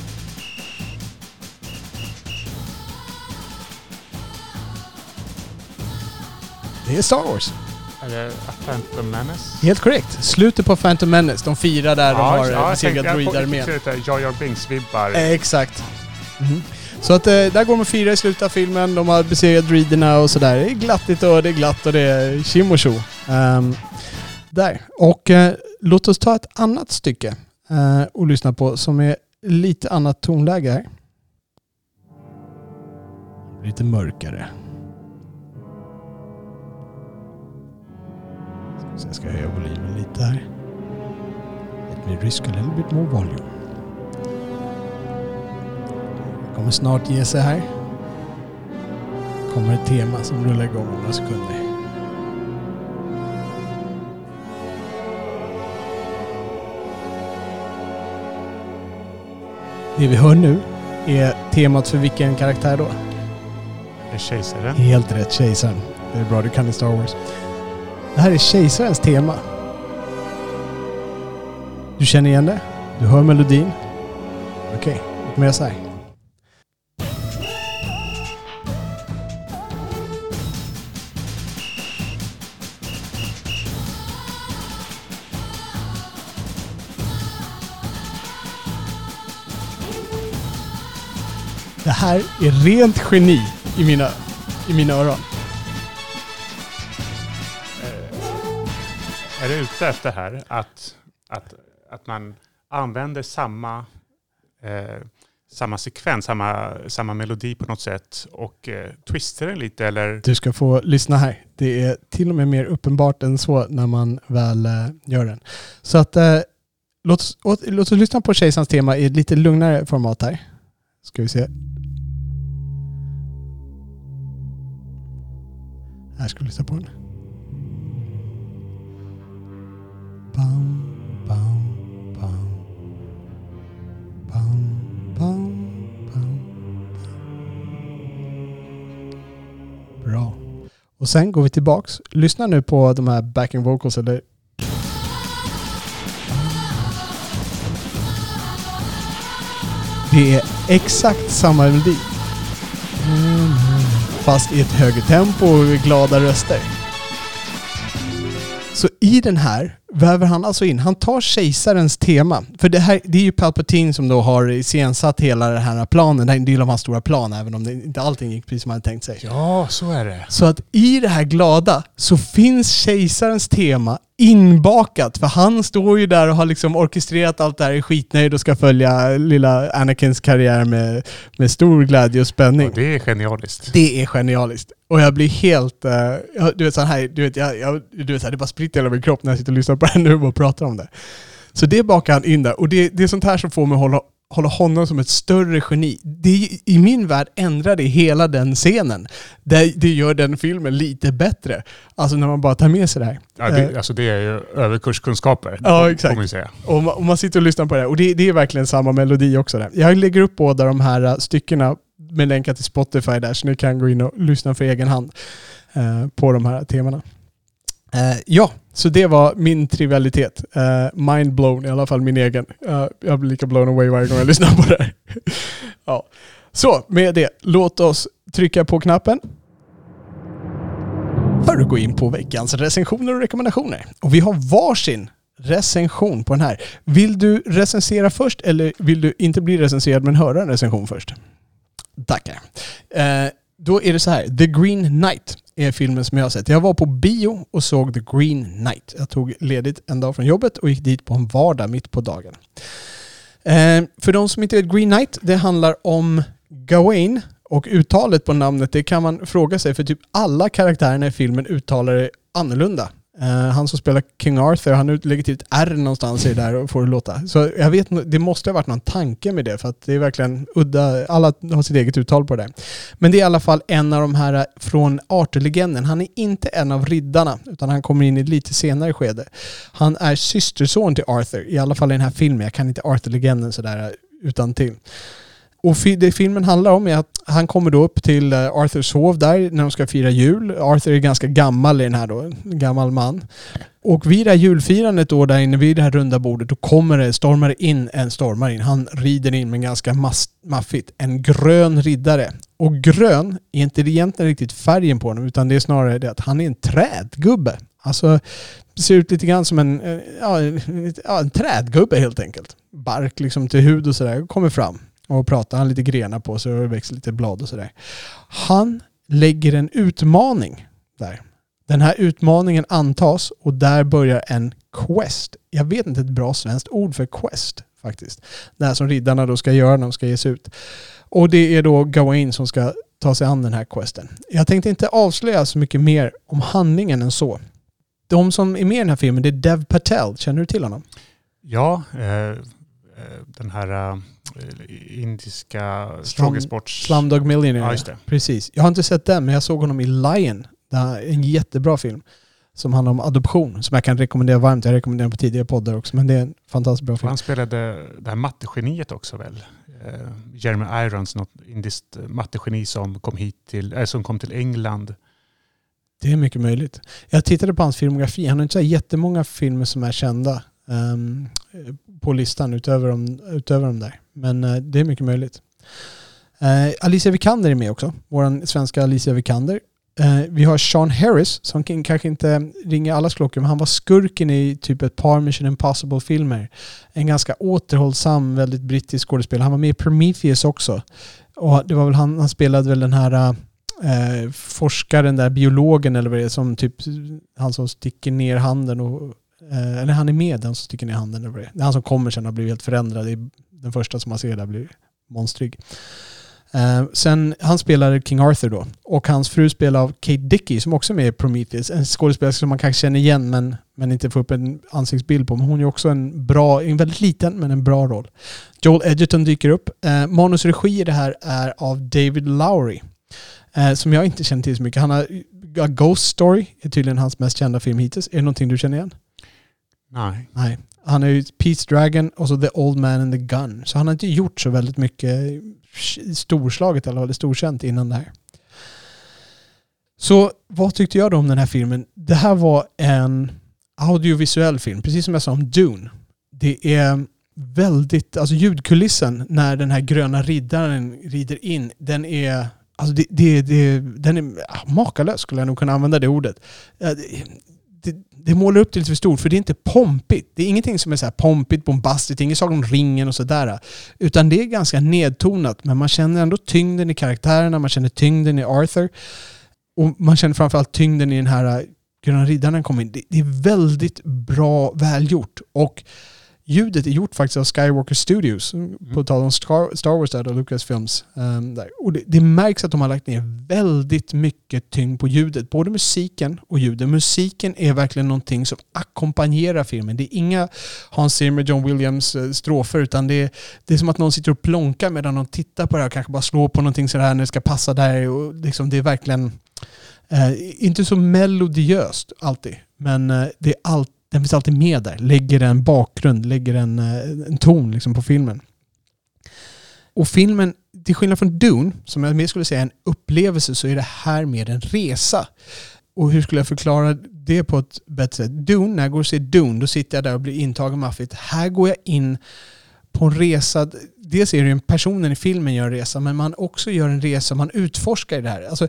Det är Star Wars. Det A Phantom Menace? Helt korrekt. Slutet på Phantom Menace. De fyra där de har ja, besegrat droidarmén. Jag får lite Jar Jar Binks-vibbar. Eh, Exakt. Mhm. Så att eh, där går de och firar i slutet av filmen. De har besegrat druiderna och sådär. Det är glattigt och det är glatt och det är tjim och tjo. Ehm, där. Och eh, låt oss ta ett annat stycke eh, och lyssna på som är lite annat tonläge här. Lite mörkare. Sen ska jag höja volymen lite här. Let me risk a little bit more volume. Kommer snart ge sig här. Det Kommer ett tema som rullar igång om några sekunder. Det vi hör nu är temat för vilken karaktär då? Kejsaren. Helt rätt, kejsaren. Det är bra, du kan i Star Wars. Det här är Kejsarens tema. Du känner igen det? Du hör melodin? Okej, låt mig göra så här. Det här är rent geni i mina, i mina öron. Är ute efter här att, att, att man använder samma, eh, samma sekvens, samma, samma melodi på något sätt och eh, twistar den lite eller? Du ska få lyssna här. Det är till och med mer uppenbart än så när man väl eh, gör den. Så att eh, låt, oss, åt, låt oss lyssna på Kejsarens tema i ett lite lugnare format här. Ska vi se. Här ska vi lyssna på den. Bra. Och sen går vi tillbaks. Lyssna nu på de här backing vocals eller Det är exakt samma melodi. Fast i ett högre tempo och glada röster. Så i den här väver han alltså in, han tar kejsarens tema. För det här, det är ju Palpatine som då har iscensatt hela den här planen. Det är en del av hans stora plan, även om det inte allting gick precis som han hade tänkt sig. Ja, så är det. Så att i det här glada så finns kejsarens tema inbakat. För han står ju där och har liksom orkestrerat allt det här i skitnöjd och ska följa lilla Anakins karriär med, med stor glädje och spänning. Ja, det är genialiskt. Det är genialiskt. Och jag blir helt... Uh, du vet, så här, du vet, jag, jag, du vet så här, det bara spritter hela min kropp när jag sitter och lyssnar på det här nu och pratar om det. Så det bakar han in där. Och det, det är sånt här som får mig att hålla, hålla honom som ett större geni. Det, I min värld ändrar det hela den scenen. Det, det gör den filmen lite bättre. Alltså när man bara tar med sig det här. Ja, det, alltså det är ju överkurskunskaper. Ja, exakt. Man säga. Och man, och man sitter och lyssnar på det här. Och det, det är verkligen samma melodi också. Där. Jag lägger upp båda de här uh, styckena med länkar till Spotify där, så ni kan gå in och lyssna för egen hand uh, på de här temana. Uh, ja, så det var min trivialitet. Uh, mind blown, i alla fall min egen. Uh, jag blir lika blown away varje gång jag lyssnar på det här. ja. Så med det, låt oss trycka på knappen för att gå in på veckans recensioner och rekommendationer. Och vi har varsin recension på den här. Vill du recensera först eller vill du inte bli recenserad men höra en recension först? Tackar. Eh, då är det så här. The Green Knight är filmen som jag har sett. Jag var på bio och såg The Green Knight. Jag tog ledigt en dag från jobbet och gick dit på en vardag mitt på dagen. Eh, för de som inte vet Green Knight, det handlar om Gawain och uttalet på namnet det kan man fråga sig för typ alla karaktärerna i filmen uttalar det annorlunda. Uh, han som spelar King Arthur, han lägger till typ ett R någonstans i det där och får det låta. Så jag vet det måste ha varit någon tanke med det för att det är verkligen udda, alla har sitt eget uttal på det. Men det är i alla fall en av de här eh, från Arthur-legenden. Han är inte en av riddarna utan han kommer in i ett lite senare skede. Han är systerson till Arthur, i alla fall i den här filmen. Jag kan inte Arthur-legenden sådär eh, utan till. Och det filmen handlar om är att han kommer då upp till eh, Arthurs hov där när de ska fira jul. Arthur är ganska gammal i den här då, en gammal man. Och vid det här julfirandet då där inne vid det här runda bordet då kommer det, stormar in en stormare in. Han rider in med ganska maffigt. En grön riddare. Och grön är inte egentligen riktigt färgen på honom utan det är snarare det att han är en trädgubbe. Alltså ser ut lite grann som en, eh, ja, en, ja, en trädgubbe helt enkelt. Bark liksom till hud och sådär kommer fram och pratar. Han lite grenar på sig och det växer lite blad och sådär. Han lägger en utmaning där. Den här utmaningen antas och där börjar en quest. Jag vet inte ett bra svenskt ord för quest faktiskt. Det här som riddarna då ska göra när de ska ge sig ut. Och det är då Gawain som ska ta sig an den här questen. Jag tänkte inte avslöja så mycket mer om handlingen än så. De som är med i den här filmen det är Dev Patel. Känner du till honom? Ja, eh, eh den här eh, indiska frågesports... Slumdog Millionaire. Ja. Precis. Jag har inte sett den, men jag såg honom i Lion. En jättebra film. som handlar om adoption. Som jag kan rekommendera varmt. Jag rekommenderar den på tidigare poddar också. Men det är en fantastiskt bra film. Han spelade det här mattegeniet också väl? Eh, Jeremy Irons, något indiskt mattegeni som kom, hit till, äh, som kom till England. Det är mycket möjligt. Jag tittade på hans filmografi. Han har inte så jättemånga filmer som är kända um, på listan utöver de, utöver de där. Men eh, det är mycket möjligt. Eh, Alicia Vikander är med också. Vår svenska Alicia Vikander. Eh, vi har Sean Harris som kanske inte ringer allas klockor men han var skurken i typ ett par Mission Impossible-filmer. En ganska återhållsam, väldigt brittisk skådespelare. Han var med i Prometheus också. Och det var väl han, han spelade väl den här eh, forskaren där, biologen eller vad det är, som typ han som sticker ner handen och Eh, eller han är med den som sticker ner handen. Eller det, är. det är han som kommer sen och har blivit helt förändrad. Det är den första som man ser där blir monstrig. Uh, sen, han spelar King Arthur då. Och hans fru spelar av Kate Dickey som också är med i Prometheus. En skådespelare som man kanske känner igen men, men inte får upp en ansiktsbild på. Men hon är också en bra, en väldigt liten men en bra roll. Joel Edgerton dyker upp. Uh, manusregi i det här är av David Lowry. Uh, som jag inte känner till så mycket. Han har A Ghost Story är tydligen hans mest kända film hittills. Är det någonting du känner igen? Nej. Nej. Han är ju Peace Dragon och så The Old Man and the Gun. Så han har inte gjort så väldigt mycket storslaget eller väldigt storkänt innan det här. Så vad tyckte jag då om den här filmen? Det här var en audiovisuell film, precis som jag sa om Dune. Det är väldigt, alltså ljudkulissen när den här gröna riddaren rider in, den är Alltså det, det, det, den är makalös skulle jag nog kunna använda det ordet det det målar upp det lite för stort, för det är inte pompigt. Det är ingenting som är så här pompigt, bombastiskt, inget Sagan om ringen och sådär. Utan det är ganska nedtonat, men man känner ändå tyngden i karaktärerna, man känner tyngden i Arthur. Och man känner framförallt tyngden i den här eh, Gröna Riddaren kom in. Det, är väldigt bra välgjort. Och ljudet är gjort faktiskt av Skywalker Studios. Mm. På tal om Star, Wars där, och Lucasfilms. Um. Och det, det, märks att de har lagt ner väldigt mycket tyngd på ljudet. Både musiken och ljudet. Musiken är verkligen någonting som ackompanjerar filmen. Det är inga Hans Zimmer, John Williams uh, strofer utan det är, det är som att någon sitter och plonkar medan de tittar på det här och kanske bara slår på någonting sådär när det ska passa där. Och liksom, det är verkligen uh, inte så melodiöst alltid. Men uh, det är alltid den finns alltid med där. Lägger en bakgrund, lägger en, eh, en ton liksom på filmen. Och filmen, till skillnad från Dune, som jag mer skulle säga är en upplevelse, så är det här mer en resa. Och hur skulle jag förklara det på ett bättre sätt? Dune, när jag går och ser Dune, då sitter jag där och blir intagen maffigt. Här går jag in på en resa. Dels är det ju personen i filmen gör en resa, men man också gör en resa, man utforskar det här. Alltså,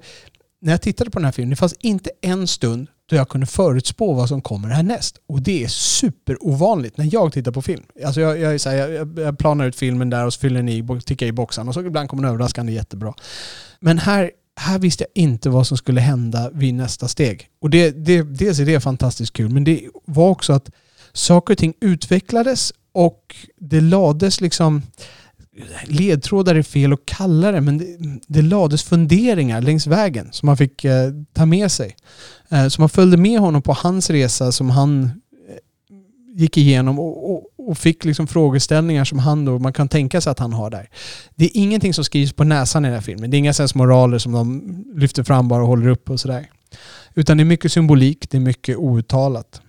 när jag tittade på den här filmen, det fanns inte en stund då jag kunde förutspå vad som kommer härnäst. Och det är superovanligt när jag tittar på film. Alltså jag, jag, här, jag, jag planar ut filmen där och så fyller den i, tickar i boxarna och så ibland kommer den överraskande jättebra. Men här, här visste jag inte vad som skulle hända vid nästa steg. Och det, det, dels är det fantastiskt kul, men det var också att saker och ting utvecklades och det lades liksom ledtrådar är fel att kalla det, men det, det lades funderingar längs vägen som man fick eh, ta med sig. Eh, så man följde med honom på hans resa som han eh, gick igenom och, och, och, fick liksom frågeställningar som han då, man kan tänka sig att han har där. Det är ingenting som skrivs på näsan i den här filmen. Det är inga sensmoraler som de lyfter fram bara och håller upp och sådär. Utan det är mycket symbolik, det är mycket outtalat.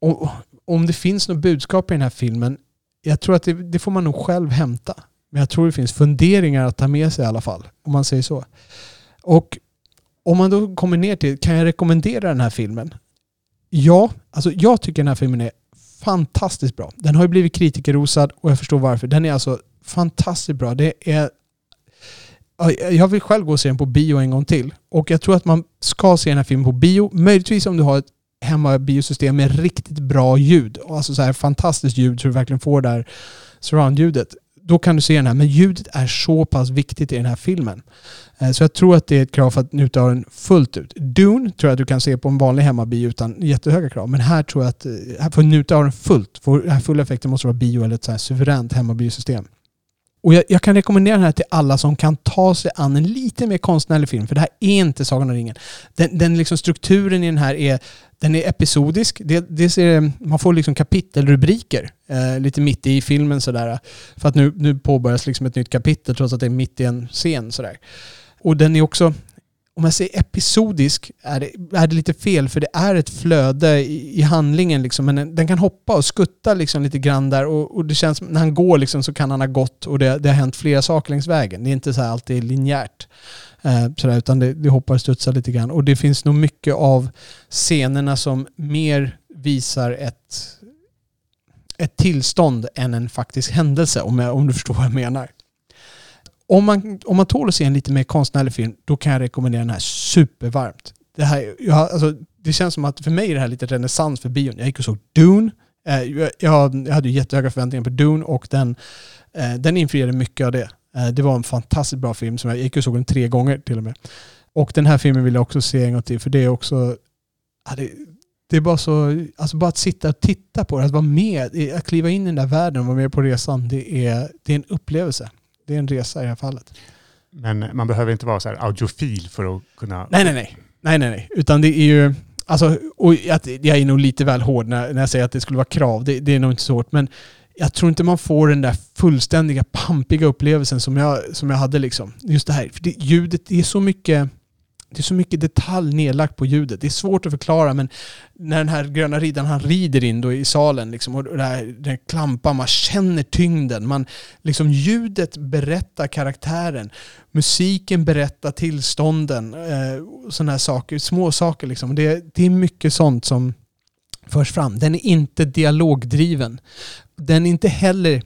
Och om det finns något budskap i den här filmen, jag tror att det, det får man nog själv hämta. Men jag tror det finns funderingar att ta med sig i alla fall, om man säger så. Och om man då kommer ner till, kan jag rekommendera den här filmen? Ja, alltså jag tycker den här filmen är fantastiskt bra. Den har ju blivit kritikerrosad och jag förstår varför. Den är alltså fantastiskt bra. Det är jag vill själv gå och se den på bio en gång till. Och jag tror att man ska se den här filmen på bio. Möjligtvis om du har ett hemmabiosystem med riktigt bra ljud. Alltså så här fantastiskt ljud så du verkligen får det där surround-ljudet då kan du se den här. Men ljudet är så pass viktigt i den här filmen. Eh, så jag tror att det är ett krav för att njuta av den fullt ut. Dune tror jag att du kan se på en vanlig hemmabio utan jättehöga krav. Men här tror jag att, eh, för att njuta av den fullt, för den här fulla effekten måste vara bio eller ett så här suveränt hemmabiosystem. Och jag, jag, kan rekommendera den här till alla som kan ta sig an en lite mer konstnärlig film. För det här är inte Sagan om ringen. Den, den liksom strukturen i den här är, den är episodisk. Det, det ser, man får liksom kapitelrubriker eh, lite mitt i filmen sådär. För att nu, nu påbörjas liksom ett nytt kapitel trots att det är mitt i en scen sådär. Och den är också om jag säger episodisk är det, är det lite fel för det är ett flöde i, i handlingen liksom, men den, den, kan hoppa och skutta liksom lite grann där och, och det känns som när han går liksom så kan han ha gått och det, det har hänt flera saker längs vägen. Det är inte så här alltid linjärt. Eh, sådär, utan det, det hoppar och studsar lite grann. Och det finns nog mycket av scenerna som mer visar ett, ett tillstånd än en faktisk händelse, om, jag, om du förstår vad jag menar. Om man, om man tål att se en lite mer konstnärlig film, då kan jag rekommendera den här supervarmt. Det, här, jag, alltså, det känns som att för mig är det här lite renässans för bion. Jag gick och såg Dune. Eh, jag, jag, hade jättehöga förväntningar på Dune och den, eh, den infriade mycket av det. Eh, det var en fantastiskt bra film som jag gick och såg den tre gånger till och med. Och den här filmen vill jag också se en gång till för det är också... Ja, det, det, är bara så... Alltså bara att sitta och titta på det, att vara med, att kliva in i den där världen och vara med på resan, det är, det är en upplevelse. Det är en resa i det här fallet. Men man behöver inte vara så här audiofil för att kunna... Nej, nej, nej. Nej, nej, nej. Utan det är ju... Alltså, och att jag är nog lite väl hård när, när jag säger att det skulle vara krav. Det, det är nog inte så hårt. Men jag tror inte man får den där fullständiga pampiga upplevelsen som jag, som jag hade liksom. Just det här, för det, ljudet, det är så mycket det är så mycket detalj nedlagt på ljudet. Det är svårt att förklara men när den här gröna riddaren han rider in då i salen liksom, och det här, den klampar, man känner tyngden. Man, liksom, ljudet berättar karaktären. Musiken berättar tillstånden. Eh, sådana här saker, små saker liksom. Det, det är mycket sånt som förs fram. Den är inte dialogdriven den är inte heller...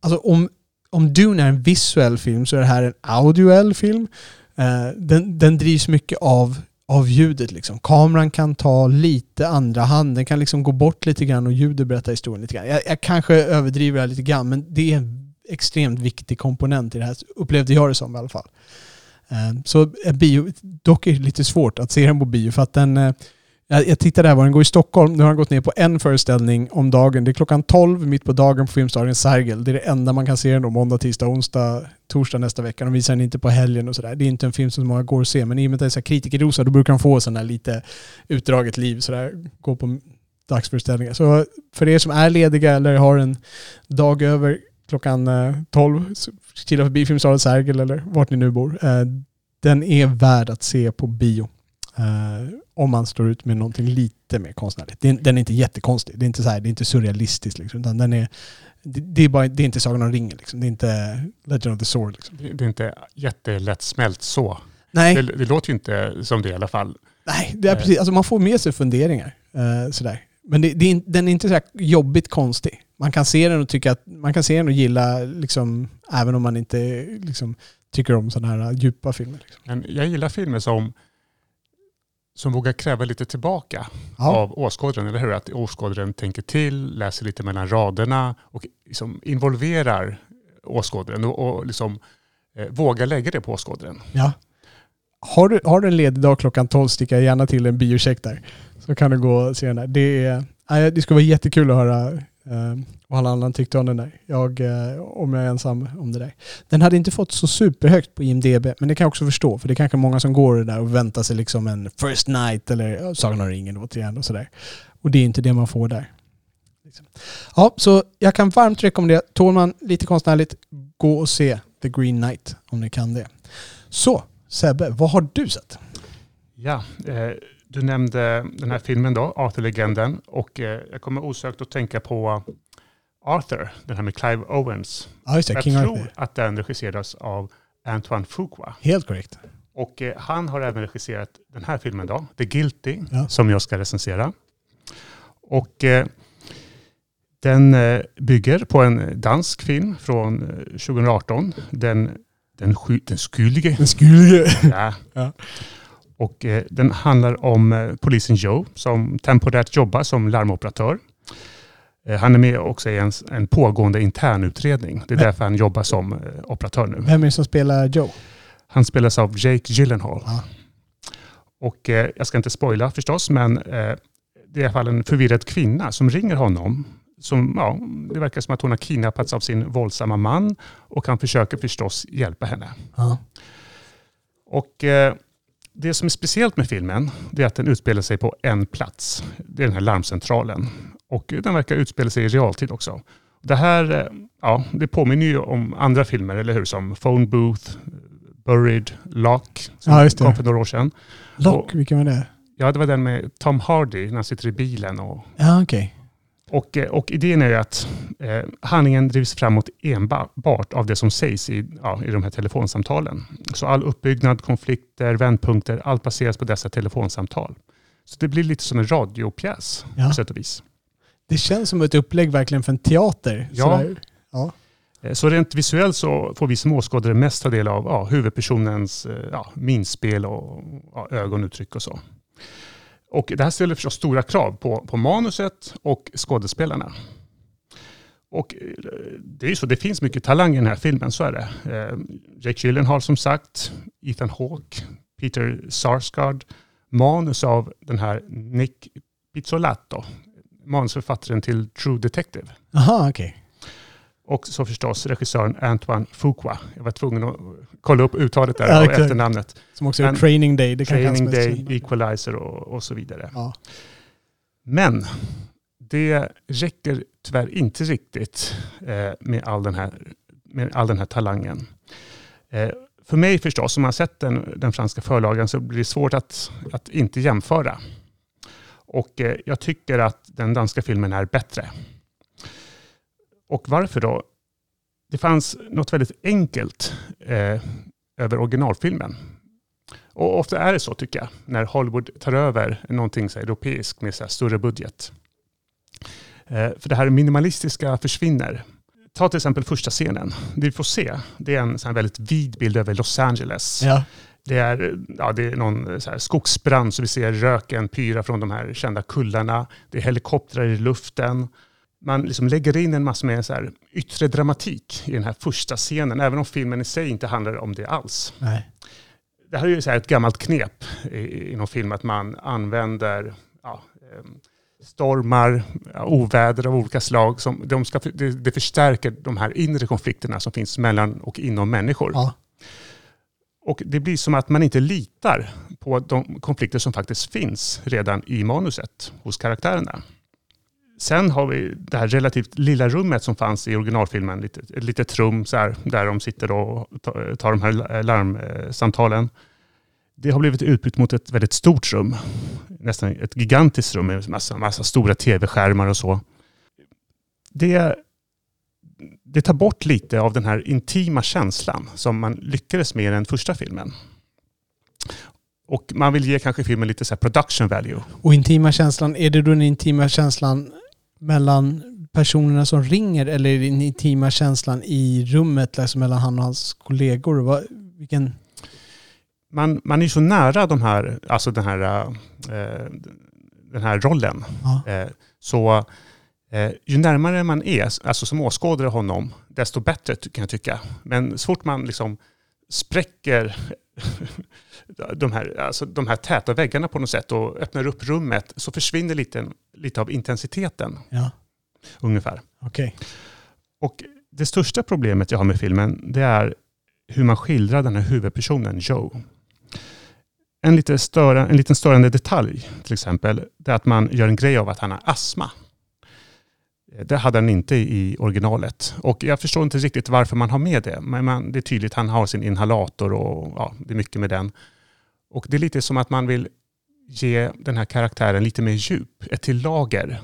Alltså om, om Dune är en visuell film så är det här en audioell film. Eh, den, den drivs mycket av, av ljudet. Liksom. Kameran kan ta lite andra hand. Den kan liksom gå bort lite grann och ljudet berättar historien lite grann. Jag, jag kanske överdriver det här lite grann men det är en extremt viktig komponent i det här. Upplevde jag det som i alla fall. Eh, så bio, dock är det lite svårt att se den på bio för att den eh, jag, jag tittade här var den går i Stockholm. Nu har den gått ner på en föreställning om dagen. Det är klockan 12 mitt på dagen på Filmstaden Sergel. Det är det enda man kan se den då måndag, tisdag, onsdag, torsdag nästa vecka. De visar den inte på helgen och sådär. Det är inte en film som många går och ser. Men i och med att det är så kritikerrosa då brukar de få sådana lite utdraget liv. Sådär, gå på dagsföreställningar. Så för er som är lediga eller har en dag över klockan eh, 12, kila förbi Filmstaden Sergel eller vart ni nu bor. Eh, den är värd att se på bio. Eh, om man står ut med någonting lite mer konstnärligt. Den, den är inte jättekonstig. Det är inte, så här, det är inte surrealistiskt. Liksom, utan den är, det, det, är bara, det är inte Sagan om ringen. Liksom. Det är inte Legend of the Sword. Liksom. Det, det är inte jättelättsmält så. Nej. Det, det, låter ju inte som det i alla fall. Nej, det är uh. precis. Alltså, man får med sig funderingar. Uh, sådär. Men det, det, den är inte så jobbigt konstig. Man kan se den och tycka att man kan se den och gilla, liksom, även om man inte liksom, tycker om sådana här djupa filmer. Liksom. Men jag gillar filmer som som vågar kräva lite tillbaka ja. av åskådaren, eller hur? Att åskådaren tänker till, läser lite mellan raderna och liksom involverar åskådaren och, och liksom, eh, vågar lägga det på åskådaren. Ja. Har du, har du en ledig dag klockan 12, sticka gärna till en biocheck där. Så kan du gå och se den där. Det, är, det skulle vara jättekul att höra Ehm, och alla andra tyckte om den där. Jag, eh, om jag är ensam om det där. Den hade inte fått så superhögt på IMDB, men det kan jag också förstå. För det är kanske många som går där och väntar sig liksom en First Night eller Sagan om ringen återigen och sådär. Och det är inte det man får där. Liksom. Ja, så jag kan varmt rekommendera, tål man lite konstnärligt, gå och se The Green Knight om ni kan det. Så, Sebbe, vad har du sett? Ja, eh du nämnde den här filmen då, Arthur-legenden, och eh, jag kommer osökt att tänka på Arthur, den här med Clive Owens. Ja, just det, jag King tror Arthur. att den regisseras av Antoine Fuqua. Helt korrekt. Och eh, han har även regisserat den här filmen då, The Guilty, Ja. som jag ska recensera. Och eh, den eh, bygger på en dansk film från eh, 2018. Den, den, sky, den skyldige. Den skulle Ja. Ja. Och eh, den handlar om eh, polisen Joe som temporärt jobbar som larmoperatör. Eh, han är med också i en, en pågående internutredning. Det är därför han jobbar som operatör nu. Vem är det som spelar Joe? Han spelas av Jake Gyllenhaal. Ja. Och eh, jag ska inte spoila förstås, men eh, det är i alla fall en förvirrad kvinna som ringer honom. Som, ja, det verkar som att hon har kidnappats av sin våldsamma man och han försöker förstås hjälpa henne. Ja. Och eh, det som är speciellt med filmen, är att den utspelar sig på en plats. Det är den här larmcentralen. Och den verkar utspela sig i realtid också. Det här, eh, ja, det påminner ju om andra filmer, eller hur? Som Phone Booth, Buried Lock som Ja, kom för några år sedan. Lock, Och- vilken var det? Ja, det var den med Tom Hardy när han sitter i bilen. Och, Ja, okej. Och, eh, och idén är att eh, handlingen drivs framåt enbart av det som sägs i, ja, i de här telefonsamtalen. Så all uppbyggnad, konflikter, vändpunkter, allt baseras på dessa telefonsamtal. Så det blir lite som en radiopjäs Ja. på sätt och vis. Det känns som ett upplägg verkligen för en teater. Ja. Sådär. Eh, Så rent visuellt så får vi som åskådare mest ta del av ja, huvudpersonens eh, ja, minspel och ja, ögonuttryck och så. Och det här ställer förstås stora krav på, på manuset och skådespelarna. Och eh, det är ju så, det finns mycket talang i den här filmen, så är det. Eh, Jake Gyllenhaal som sagt, Ethan Hawke, Peter Sarsgaard, manus av den här Nick Pizzolatto, manusförfattaren till True Detective. Aha, okej. Och så förstås regissören Antoine Fuqua. Jag var tvungen att kolla upp uttalet där Ja, exakt. efternamnet. Som också är Training Day. Det Training Day. Equalizer och, och så vidare. Ja. Men det räcker tyvärr inte riktigt eh, med, all den här, med all den här talangen. Eh, för mig förstås, om man sett den, den franska förlagen så blir det svårt att, att inte jämföra. Och eh, jag tycker att den danska filmen är bättre. Och varför då? Det fanns något väldigt enkelt eh, över originalfilmen. Och ofta är det så tycker jag, när Hollywood tar över någonting så europeiskt med så större budget. Eh, för det här minimalistiska försvinner. Ta till exempel första scenen. Det vi får se, det är en här väldigt vid bild över Los Angeles. Ja. Det är, ja, det är någon så skogsbrand så vi ser röken pyra från de här kända kullarna. Det är helikoptrar i luften. Man liksom lägger in en massa med så här yttre dramatik i den här första scenen, även om filmen i sig inte handlar om det alls. Nej. Det här är ju så ett gammalt knep i- inom film, att man använder ja, em, stormar, oväder av olika slag. Som, de ska, det, det förstärker de här inre konflikterna som finns mellan och inom människor. Ja. Och det blir som att man inte litar på de konflikter som faktiskt finns redan i manuset hos karaktärerna. Sen har vi det här relativt lilla rummet som fanns i originalfilmen, lite, ett litet rum så här, där de sitter och tar, tar de här larmsamtalen. Det har blivit utbytt mot ett väldigt stort rum, nästan ett gigantiskt rum med massa, massa stora tv-skärmar och så. Det, det tar bort lite av den här intima känslan som man lyckades med i den första filmen. Och man vill ge kanske filmen lite så här production value. Och intima känslan, är det då den intima känslan mellan personerna som ringer eller den intima känslan i rummet, alltså mellan han och hans kollegor? Vad, vilken... Man, man är så nära de här, alltså den här, eh, den här rollen. Ja. Eh, så eh, ju närmare man är, alltså som åskådare honom, desto bättre kan jag tycka. Men så fort man liksom spräcker de här, alltså de här täta väggarna på något sätt och öppnar upp rummet så försvinner lite, lite av intensiteten ja. ungefär. Okej. Och det största problemet jag har med filmen det är hur man skildrar den här huvudpersonen Joe. En, lite störa, en liten störande detalj till exempel det är att man gör en grej av att han har astma. Det hade han inte i originalet. Och jag förstår inte riktigt varför man har med det. Men man, det är tydligt han har sin inhalator och ja, det är mycket med den. Och det är lite som att man vill ge den här karaktären lite mer djup, ett till lager.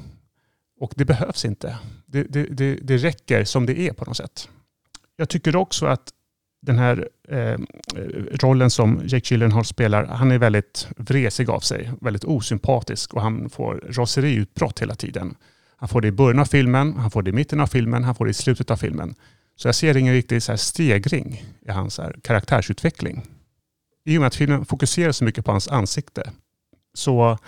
Och det behövs inte. Det, det, det, det räcker som det är på något sätt. Jag tycker också att den här eh, rollen som Jake Gyllenhaal spelar, han är väldigt vresig av sig, väldigt osympatisk och han får raseriutbrott hela tiden. Han får det i början av filmen, han får det i mitten av filmen, han får det i slutet av filmen. Så jag ser ingen riktig så här stegring i hans här karaktärsutveckling. I och med att filmen fokuserar så mycket på hans ansikte så,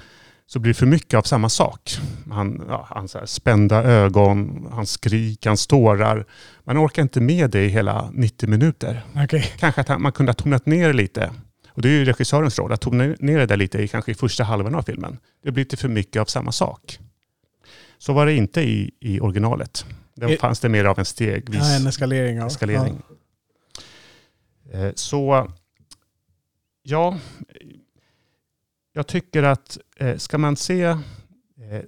så blir det för mycket av samma sak. Han, ja, hans spända ögon, hans skrik, hans tårar. Man orkar inte med det i hela 90 minuter. Okej. Kanske att man kunde ha tonat ner det lite. Och det är ju regissörens roll, att tona ner det där lite i kanske i första halvan av filmen. Det blir lite för mycket av samma sak. Så var det inte i, i originalet. Där Eh, fanns det mer av en stegvis Ja, en eskalering av... eskalering. Eh, Så ja, jag tycker att eh, ska man se eh,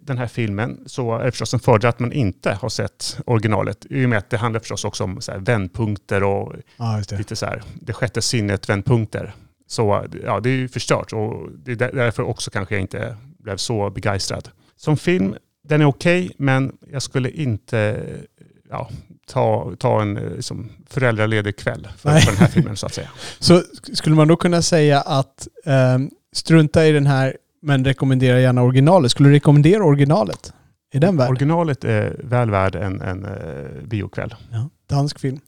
den här filmen så är det förstås en fördel att man inte har sett originalet. I och med att det handlar förstås också om så här vändpunkter och det. lite så här, det sjätte sinnet vändpunkter. Så ja, det är ju förstört och det är där- därför också kanske jag inte blev så begeistrad. Som film, den är okej, men jag skulle inte ja, ta, ta en liksom, föräldraledig kväll för, för den här filmen så att säga. Så skulle man då kunna säga att ehm, strunta i den här men rekommendera gärna originalet. Skulle du rekommendera originalet? Är den värd? Originalet är väl värd en, en uh, biokväll. Ja, dansk film.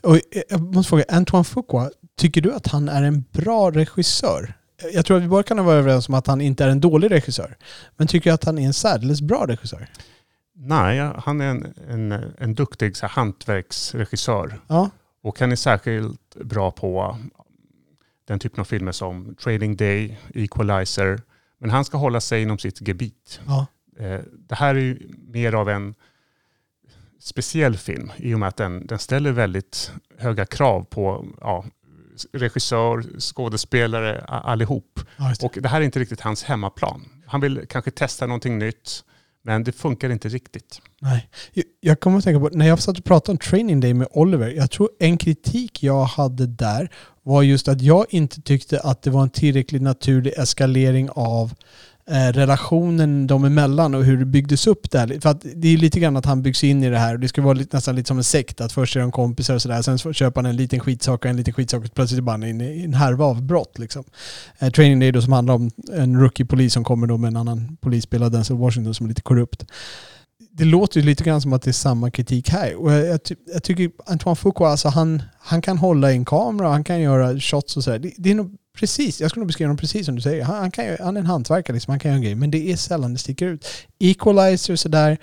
Och eh, jag måste fråga, Antoine Fuqua, tycker du att han är en bra regissör? Jag tror att vi bara kan vara överens om att han inte är en dålig regissör. Men tycker du att han är en särdeles bra regissör? Nej, han är en, en, en duktig så här, hantverksregissör. Ja, Och han är särskilt bra på den typen av filmer som Trading Day, Equalizer. Men han ska hålla sig inom sitt gebit. ja, Eh, Det här är ju mer av en speciell film i och med att den, den ställer väldigt höga krav på ja, regissör, skådespelare, allihop. ja det. Och det här är inte riktigt hans hemmaplan. Han vill kanske testa någonting nytt, men det funkar inte riktigt. Nej. Jag- kommer att tänka på, när jag satt och pratade om Training Day med Oliver, jag tror en kritik jag hade där var just att jag inte tyckte att det var en tillräckligt naturlig eskalering av eh, Eh, relationen dem emellan och hur det byggdes upp där. För att det är lite grann att han byggs in i det här och det ska vara lite, nästan lite som en sekt, att först är de kompisar och sådär, sen så köper han en liten skitsak och en liten skitsak och plötsligt är han inne i en härva av brott. Liksom. Eh, Training Day då som handlar om en rookie-polis som kommer då med en annan polis, spelad Denzel Washington, som är lite korrupt det låter ju lite grann som att det är samma kritik här. Och jag, jag, ty- jag tycker Antoine Foucault, alltså han, han kan hålla i en kamera, han kan göra shots och sådär. Det, det är nog precis, jag skulle nog beskriva honom precis som du säger. Han, han, kan, ju- han är en hantverkare, liksom, han kan göra en grej, men det är sällan det sticker ut. Equalizer och sådär,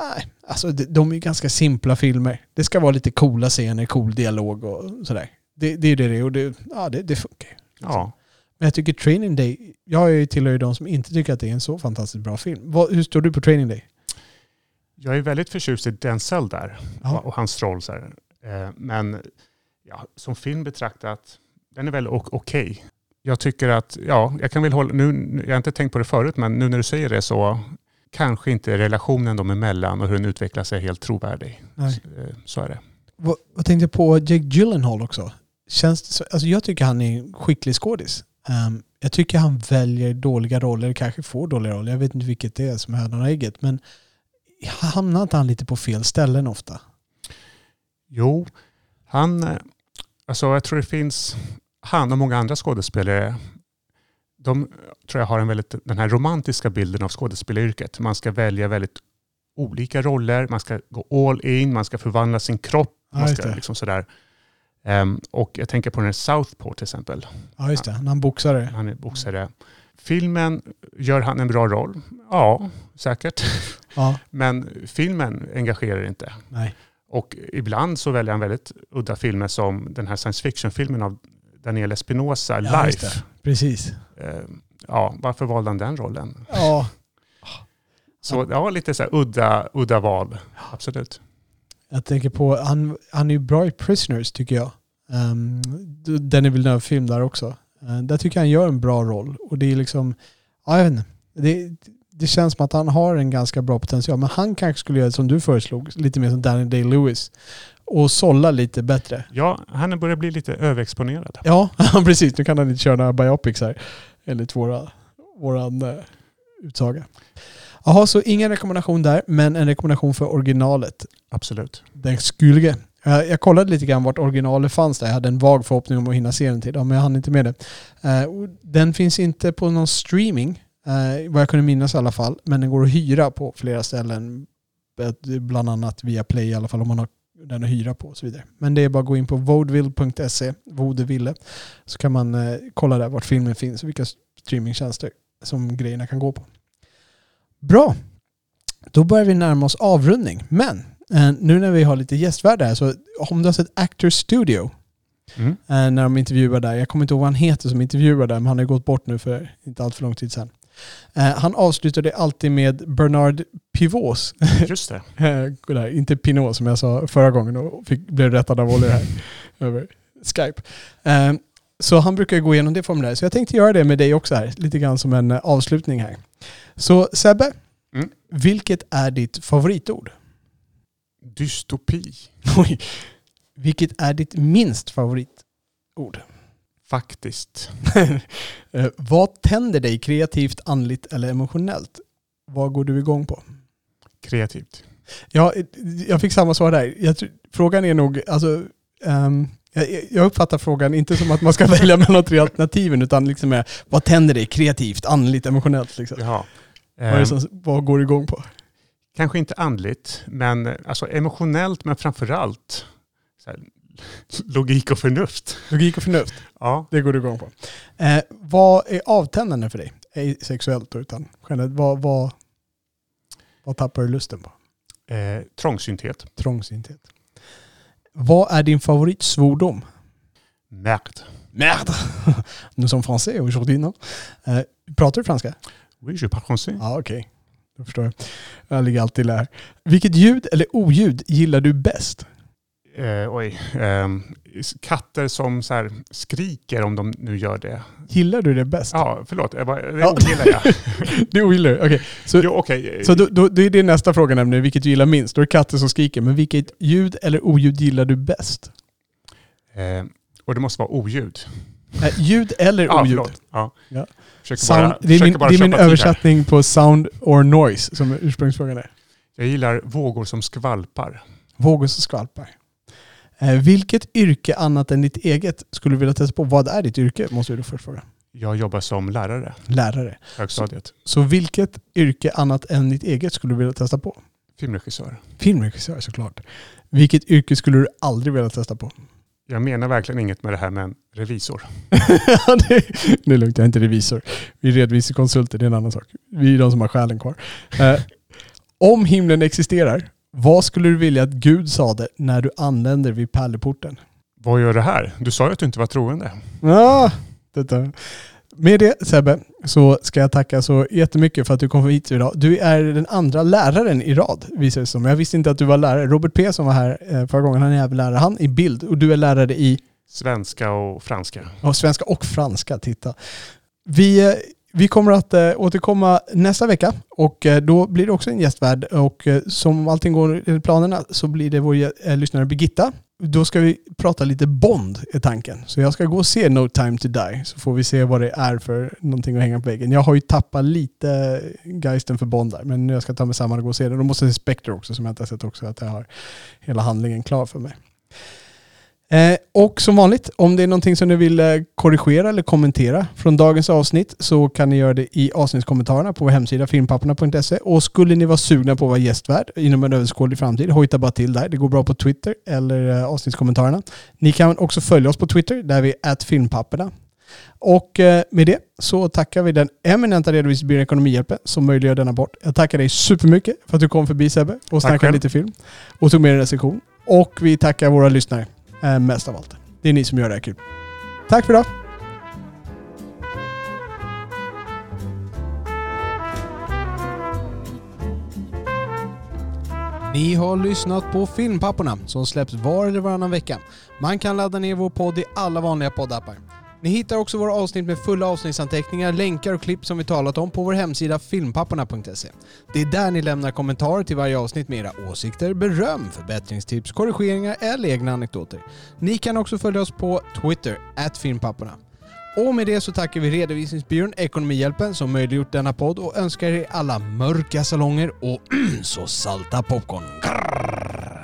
nej, alltså de, de är ju ganska simpla filmer. Det ska vara lite coola scener, cool dialog och sådär. Det, det är det det är och det, ja, det, det funkar ju. Ja. Men jag tycker Training Day, jag är ju tillhör ju de som inte tycker att det är en så fantastiskt bra film. Vad, hur står du på Training Day? Jag är väldigt förtjust i Denzel där Ja. och hans roll. Så här. Eh, Men ja, som film betraktat, den är väl okej. Jag tycker att, ja, jag kan väl hålla, nu, jag har inte tänkt på det förut, men nu när du säger det så kanske inte relationen dem emellan och hur den utvecklar sig är helt trovärdig. Nej. Eh, Så är det. Vad, vad tänkte jag på Jake Gyllenhaal också? Känns det så, alltså jag tycker han är en skicklig skådis. Ehm, jag tycker han väljer dåliga roller, kanske får dåliga roller. Jag vet inte vilket det är som är hönan och ägget. Men hamnar inte han lite på fel ställen ofta? Jo, han, eh, alltså jag tror det finns, han och många andra skådespelare, de tror jag har en väldigt, den här romantiska bilden av skådespelaryrket. Man ska välja väldigt olika roller, man ska gå all in, man ska förvandla sin kropp. Ja, Man ska liksom sådär. Ehm, och jag tänker på den här Southpaw till exempel. Ja, just det. Han boxare. Han är boxare. Filmen, gör han en bra roll? Ja, säkert. Ja, Men filmen engagerar inte. nej. Och ibland så väljer han väldigt udda filmer som den här science fiction-filmen av Daniel Espinosa, Ja, Life. Precis. Eh, Ja, varför valde han den rollen? Ja, Så ja, lite så här udda, udda val. Absolut. jag tänker på, han, han är ju bra i Prisoners tycker jag. Um, den är väl en film där också. Eh, där tycker jag han gör en bra roll. Och det är liksom, ja, jag vet inte. Det, det känns som att han har en ganska bra potential. Men han kanske skulle göra som du föreslog, lite mer som Danny Day-Lewis. Och sålla lite bättre. Ja, han börjar bli lite överexponerad. Ja, precis. Nu kan han inte köra några biopics här. Enligt våra, våran uh, utsaga. Jaha, så ingen rekommendation där, men en rekommendation för originalet. Absolut. Den skulle. Jag, jag kollade lite grann vart originalet fanns där. Jag hade en vag förhoppning om att hinna se den till men jag hann inte med det. Eh, den finns inte på någon streaming, eh, vad jag kunde minnas i alla fall. Men den går att hyra på flera ställen. Eh, Bland annat via Play i alla fall om man har den att hyra på och så vidare. Men det är bara att gå in på vodeville.se, vodeville, så kan man eh, kolla där vart filmen finns och vilka streamingtjänster som grejerna kan gå på. Bra! Då börjar vi närma oss avrundning. Men eh, nu när vi har lite gästvärdar här så om du har sett Actors Studio Mm. eh, när de intervjuar där. Jag kommer inte ihåg vad han heter som intervjuar där men han har ju gått bort nu för inte allt för lång tid sedan. Eh, han avslutade alltid med Bernard Pivots Just det. Eh, där, inte Pinot som jag sa förra gången och fick, blev rättad av Olle här över Skype. Eh, så han brukar gå igenom det formuläret. Så jag tänkte göra det med dig också här, lite grann som en eh, avslutning här. Så Sebbe, Mm. Vilket är ditt favoritord? Dystopi, Oj. Vilket är ditt minst favoritord? Faktiskt. Eh, Vad tänder dig kreativt, andligt eller emotionellt? Vad går du igång på? Kreativt. Ja, jag fick samma svar där. Jag, frågan är nog, alltså, ehm, jag, uppfattar frågan inte som att man ska välja mellan tre alternativen, utan liksom med, vad tänder dig kreativt, andligt, emotionellt? Liksom. Jaha. Vad, är det Ehm, som, vad går du igång på? Kanske inte andligt, men eh, alltså emotionellt, men framförallt så här, logik och förnuft. Logik och förnuft, Ja. det går du igång på. Eh, vad är avtändande för dig? Ej sexuellt då, utan generellt. Vad, vad, vad tappar du lusten på? Eh, trångsynthet. Trångsynthet. Vad är din favoritsvordom? Merde. Merde! Nous sommes français aujourd'hui, non? Eh, pratar du franska? Oui, je parle français. Ja, okej. Då förstår jag. Jag ligger alltid där. Vilket ljud eller oljud gillar du bäst? Eh, oj. Ehm, katter som så skriker om de nu gör det. Gillar du det bäst? Ja, förlåt. Jag bara, det Ja. ogillar jag. Det ogillar du? Okej. Så, jo, okej. så då, då, då är det nästa fråga nämligen, vilket du gillar minst? Då är det katter som skriker, men vilket ljud eller oljud gillar du bäst? Eh, och det måste vara oljud. Eh, ljud eller Ja, oljud? förlåt. Ja. Ja. Försöker Sound, bara, det är min, det är min översättning på sound or noise, som ursprungsfrågan är. Jag gillar vågor som skvalpar. Vågor som skvalpar. Eh, vilket yrke annat än ditt eget skulle du vilja testa på? Vad är ditt yrke? Måste du först fråga. Jag jobbar som lärare, Lärare. högstadiet. Så vilket yrke annat än ditt eget skulle du vilja testa på? Filmregissör. Filmregissör såklart. Vilket yrke skulle du aldrig vilja testa på? Jag menar verkligen inget med det här med en revisor. Det är lugnt, jag är inte revisor. Vi är redovisningskonsulter, det är en annan sak. Vi är de som har själen kvar. Eh, om himlen existerar, vad skulle du vilja att Gud sade när du anländer vid pärleporten? Vad gör det här? Du sa ju att du inte var troende. Ah, detta. Med det Sebbe, så ska jag tacka så jättemycket för att du kom hit idag. Du är den andra läraren i rad, visar det som. Jag visste inte att du var lärare. Robert P som var här eh, förra gången, han är även lärare. Han i bild och du är lärare i Svenska och franska. Ja, svenska och franska, titta. Vi, eh, vi kommer att eh, återkomma nästa vecka och eh, då blir det också en gästvärd och eh, som allting går enligt planerna så blir det vår lyssnare Birgitta. Då ska vi prata lite Bond är tanken. Så jag ska gå och se No time to die så får vi se vad det är för någonting att hänga på väggen. Jag har ju tappat lite geisten för Bond där men nu jag ska ta mig samman och gå och se det. Då måste jag se Spectre också som jag inte har sett också att jag har hela handlingen klar för mig. Eh, och som vanligt, om det är någonting som ni vill eh, korrigera eller kommentera från dagens avsnitt så kan ni göra det i avsnittskommentarerna på vår hemsida filmpapporna.se. Och skulle ni vara sugna på att vara gästvärd inom en överskådlig framtid, hojta bara till där. Det går bra på Twitter eller eh, avsnittskommentarerna. Ni kan också följa oss på Twitter där vi är filmpapporna. Och med det så tackar vi den eminenta redovisningsbyrån Ekonomihjälpen som möjliggör denna bort. Jag tackar dig supermycket för att du kom förbi Sebbe och snackade lite film och tog med en recension. Och vi tackar våra lyssnare eh, mest av allt. Det är ni som gör det här kul. Tack för idag! Ni har lyssnat på Filmpapporna som släpps var eller varannan vecka. Man kan ladda ner vår podd i alla vanliga poddappar. Ni hittar också våra avsnitt med fulla avsnittsanteckningar, länkar och klipp som vi talat om på vår hemsida filmpapporna.se. Det är där ni lämnar kommentarer till varje avsnitt med era åsikter, beröm, förbättringstips, korrigeringar eller egna anekdoter. Ni kan också följa oss på Twitter, filmpapporna. Och med det så tackar vi redovisningsbyrån Ekonomihjälpen som möjliggjort denna podd och önskar er alla mörka salonger och så salta popcorn. Grrr.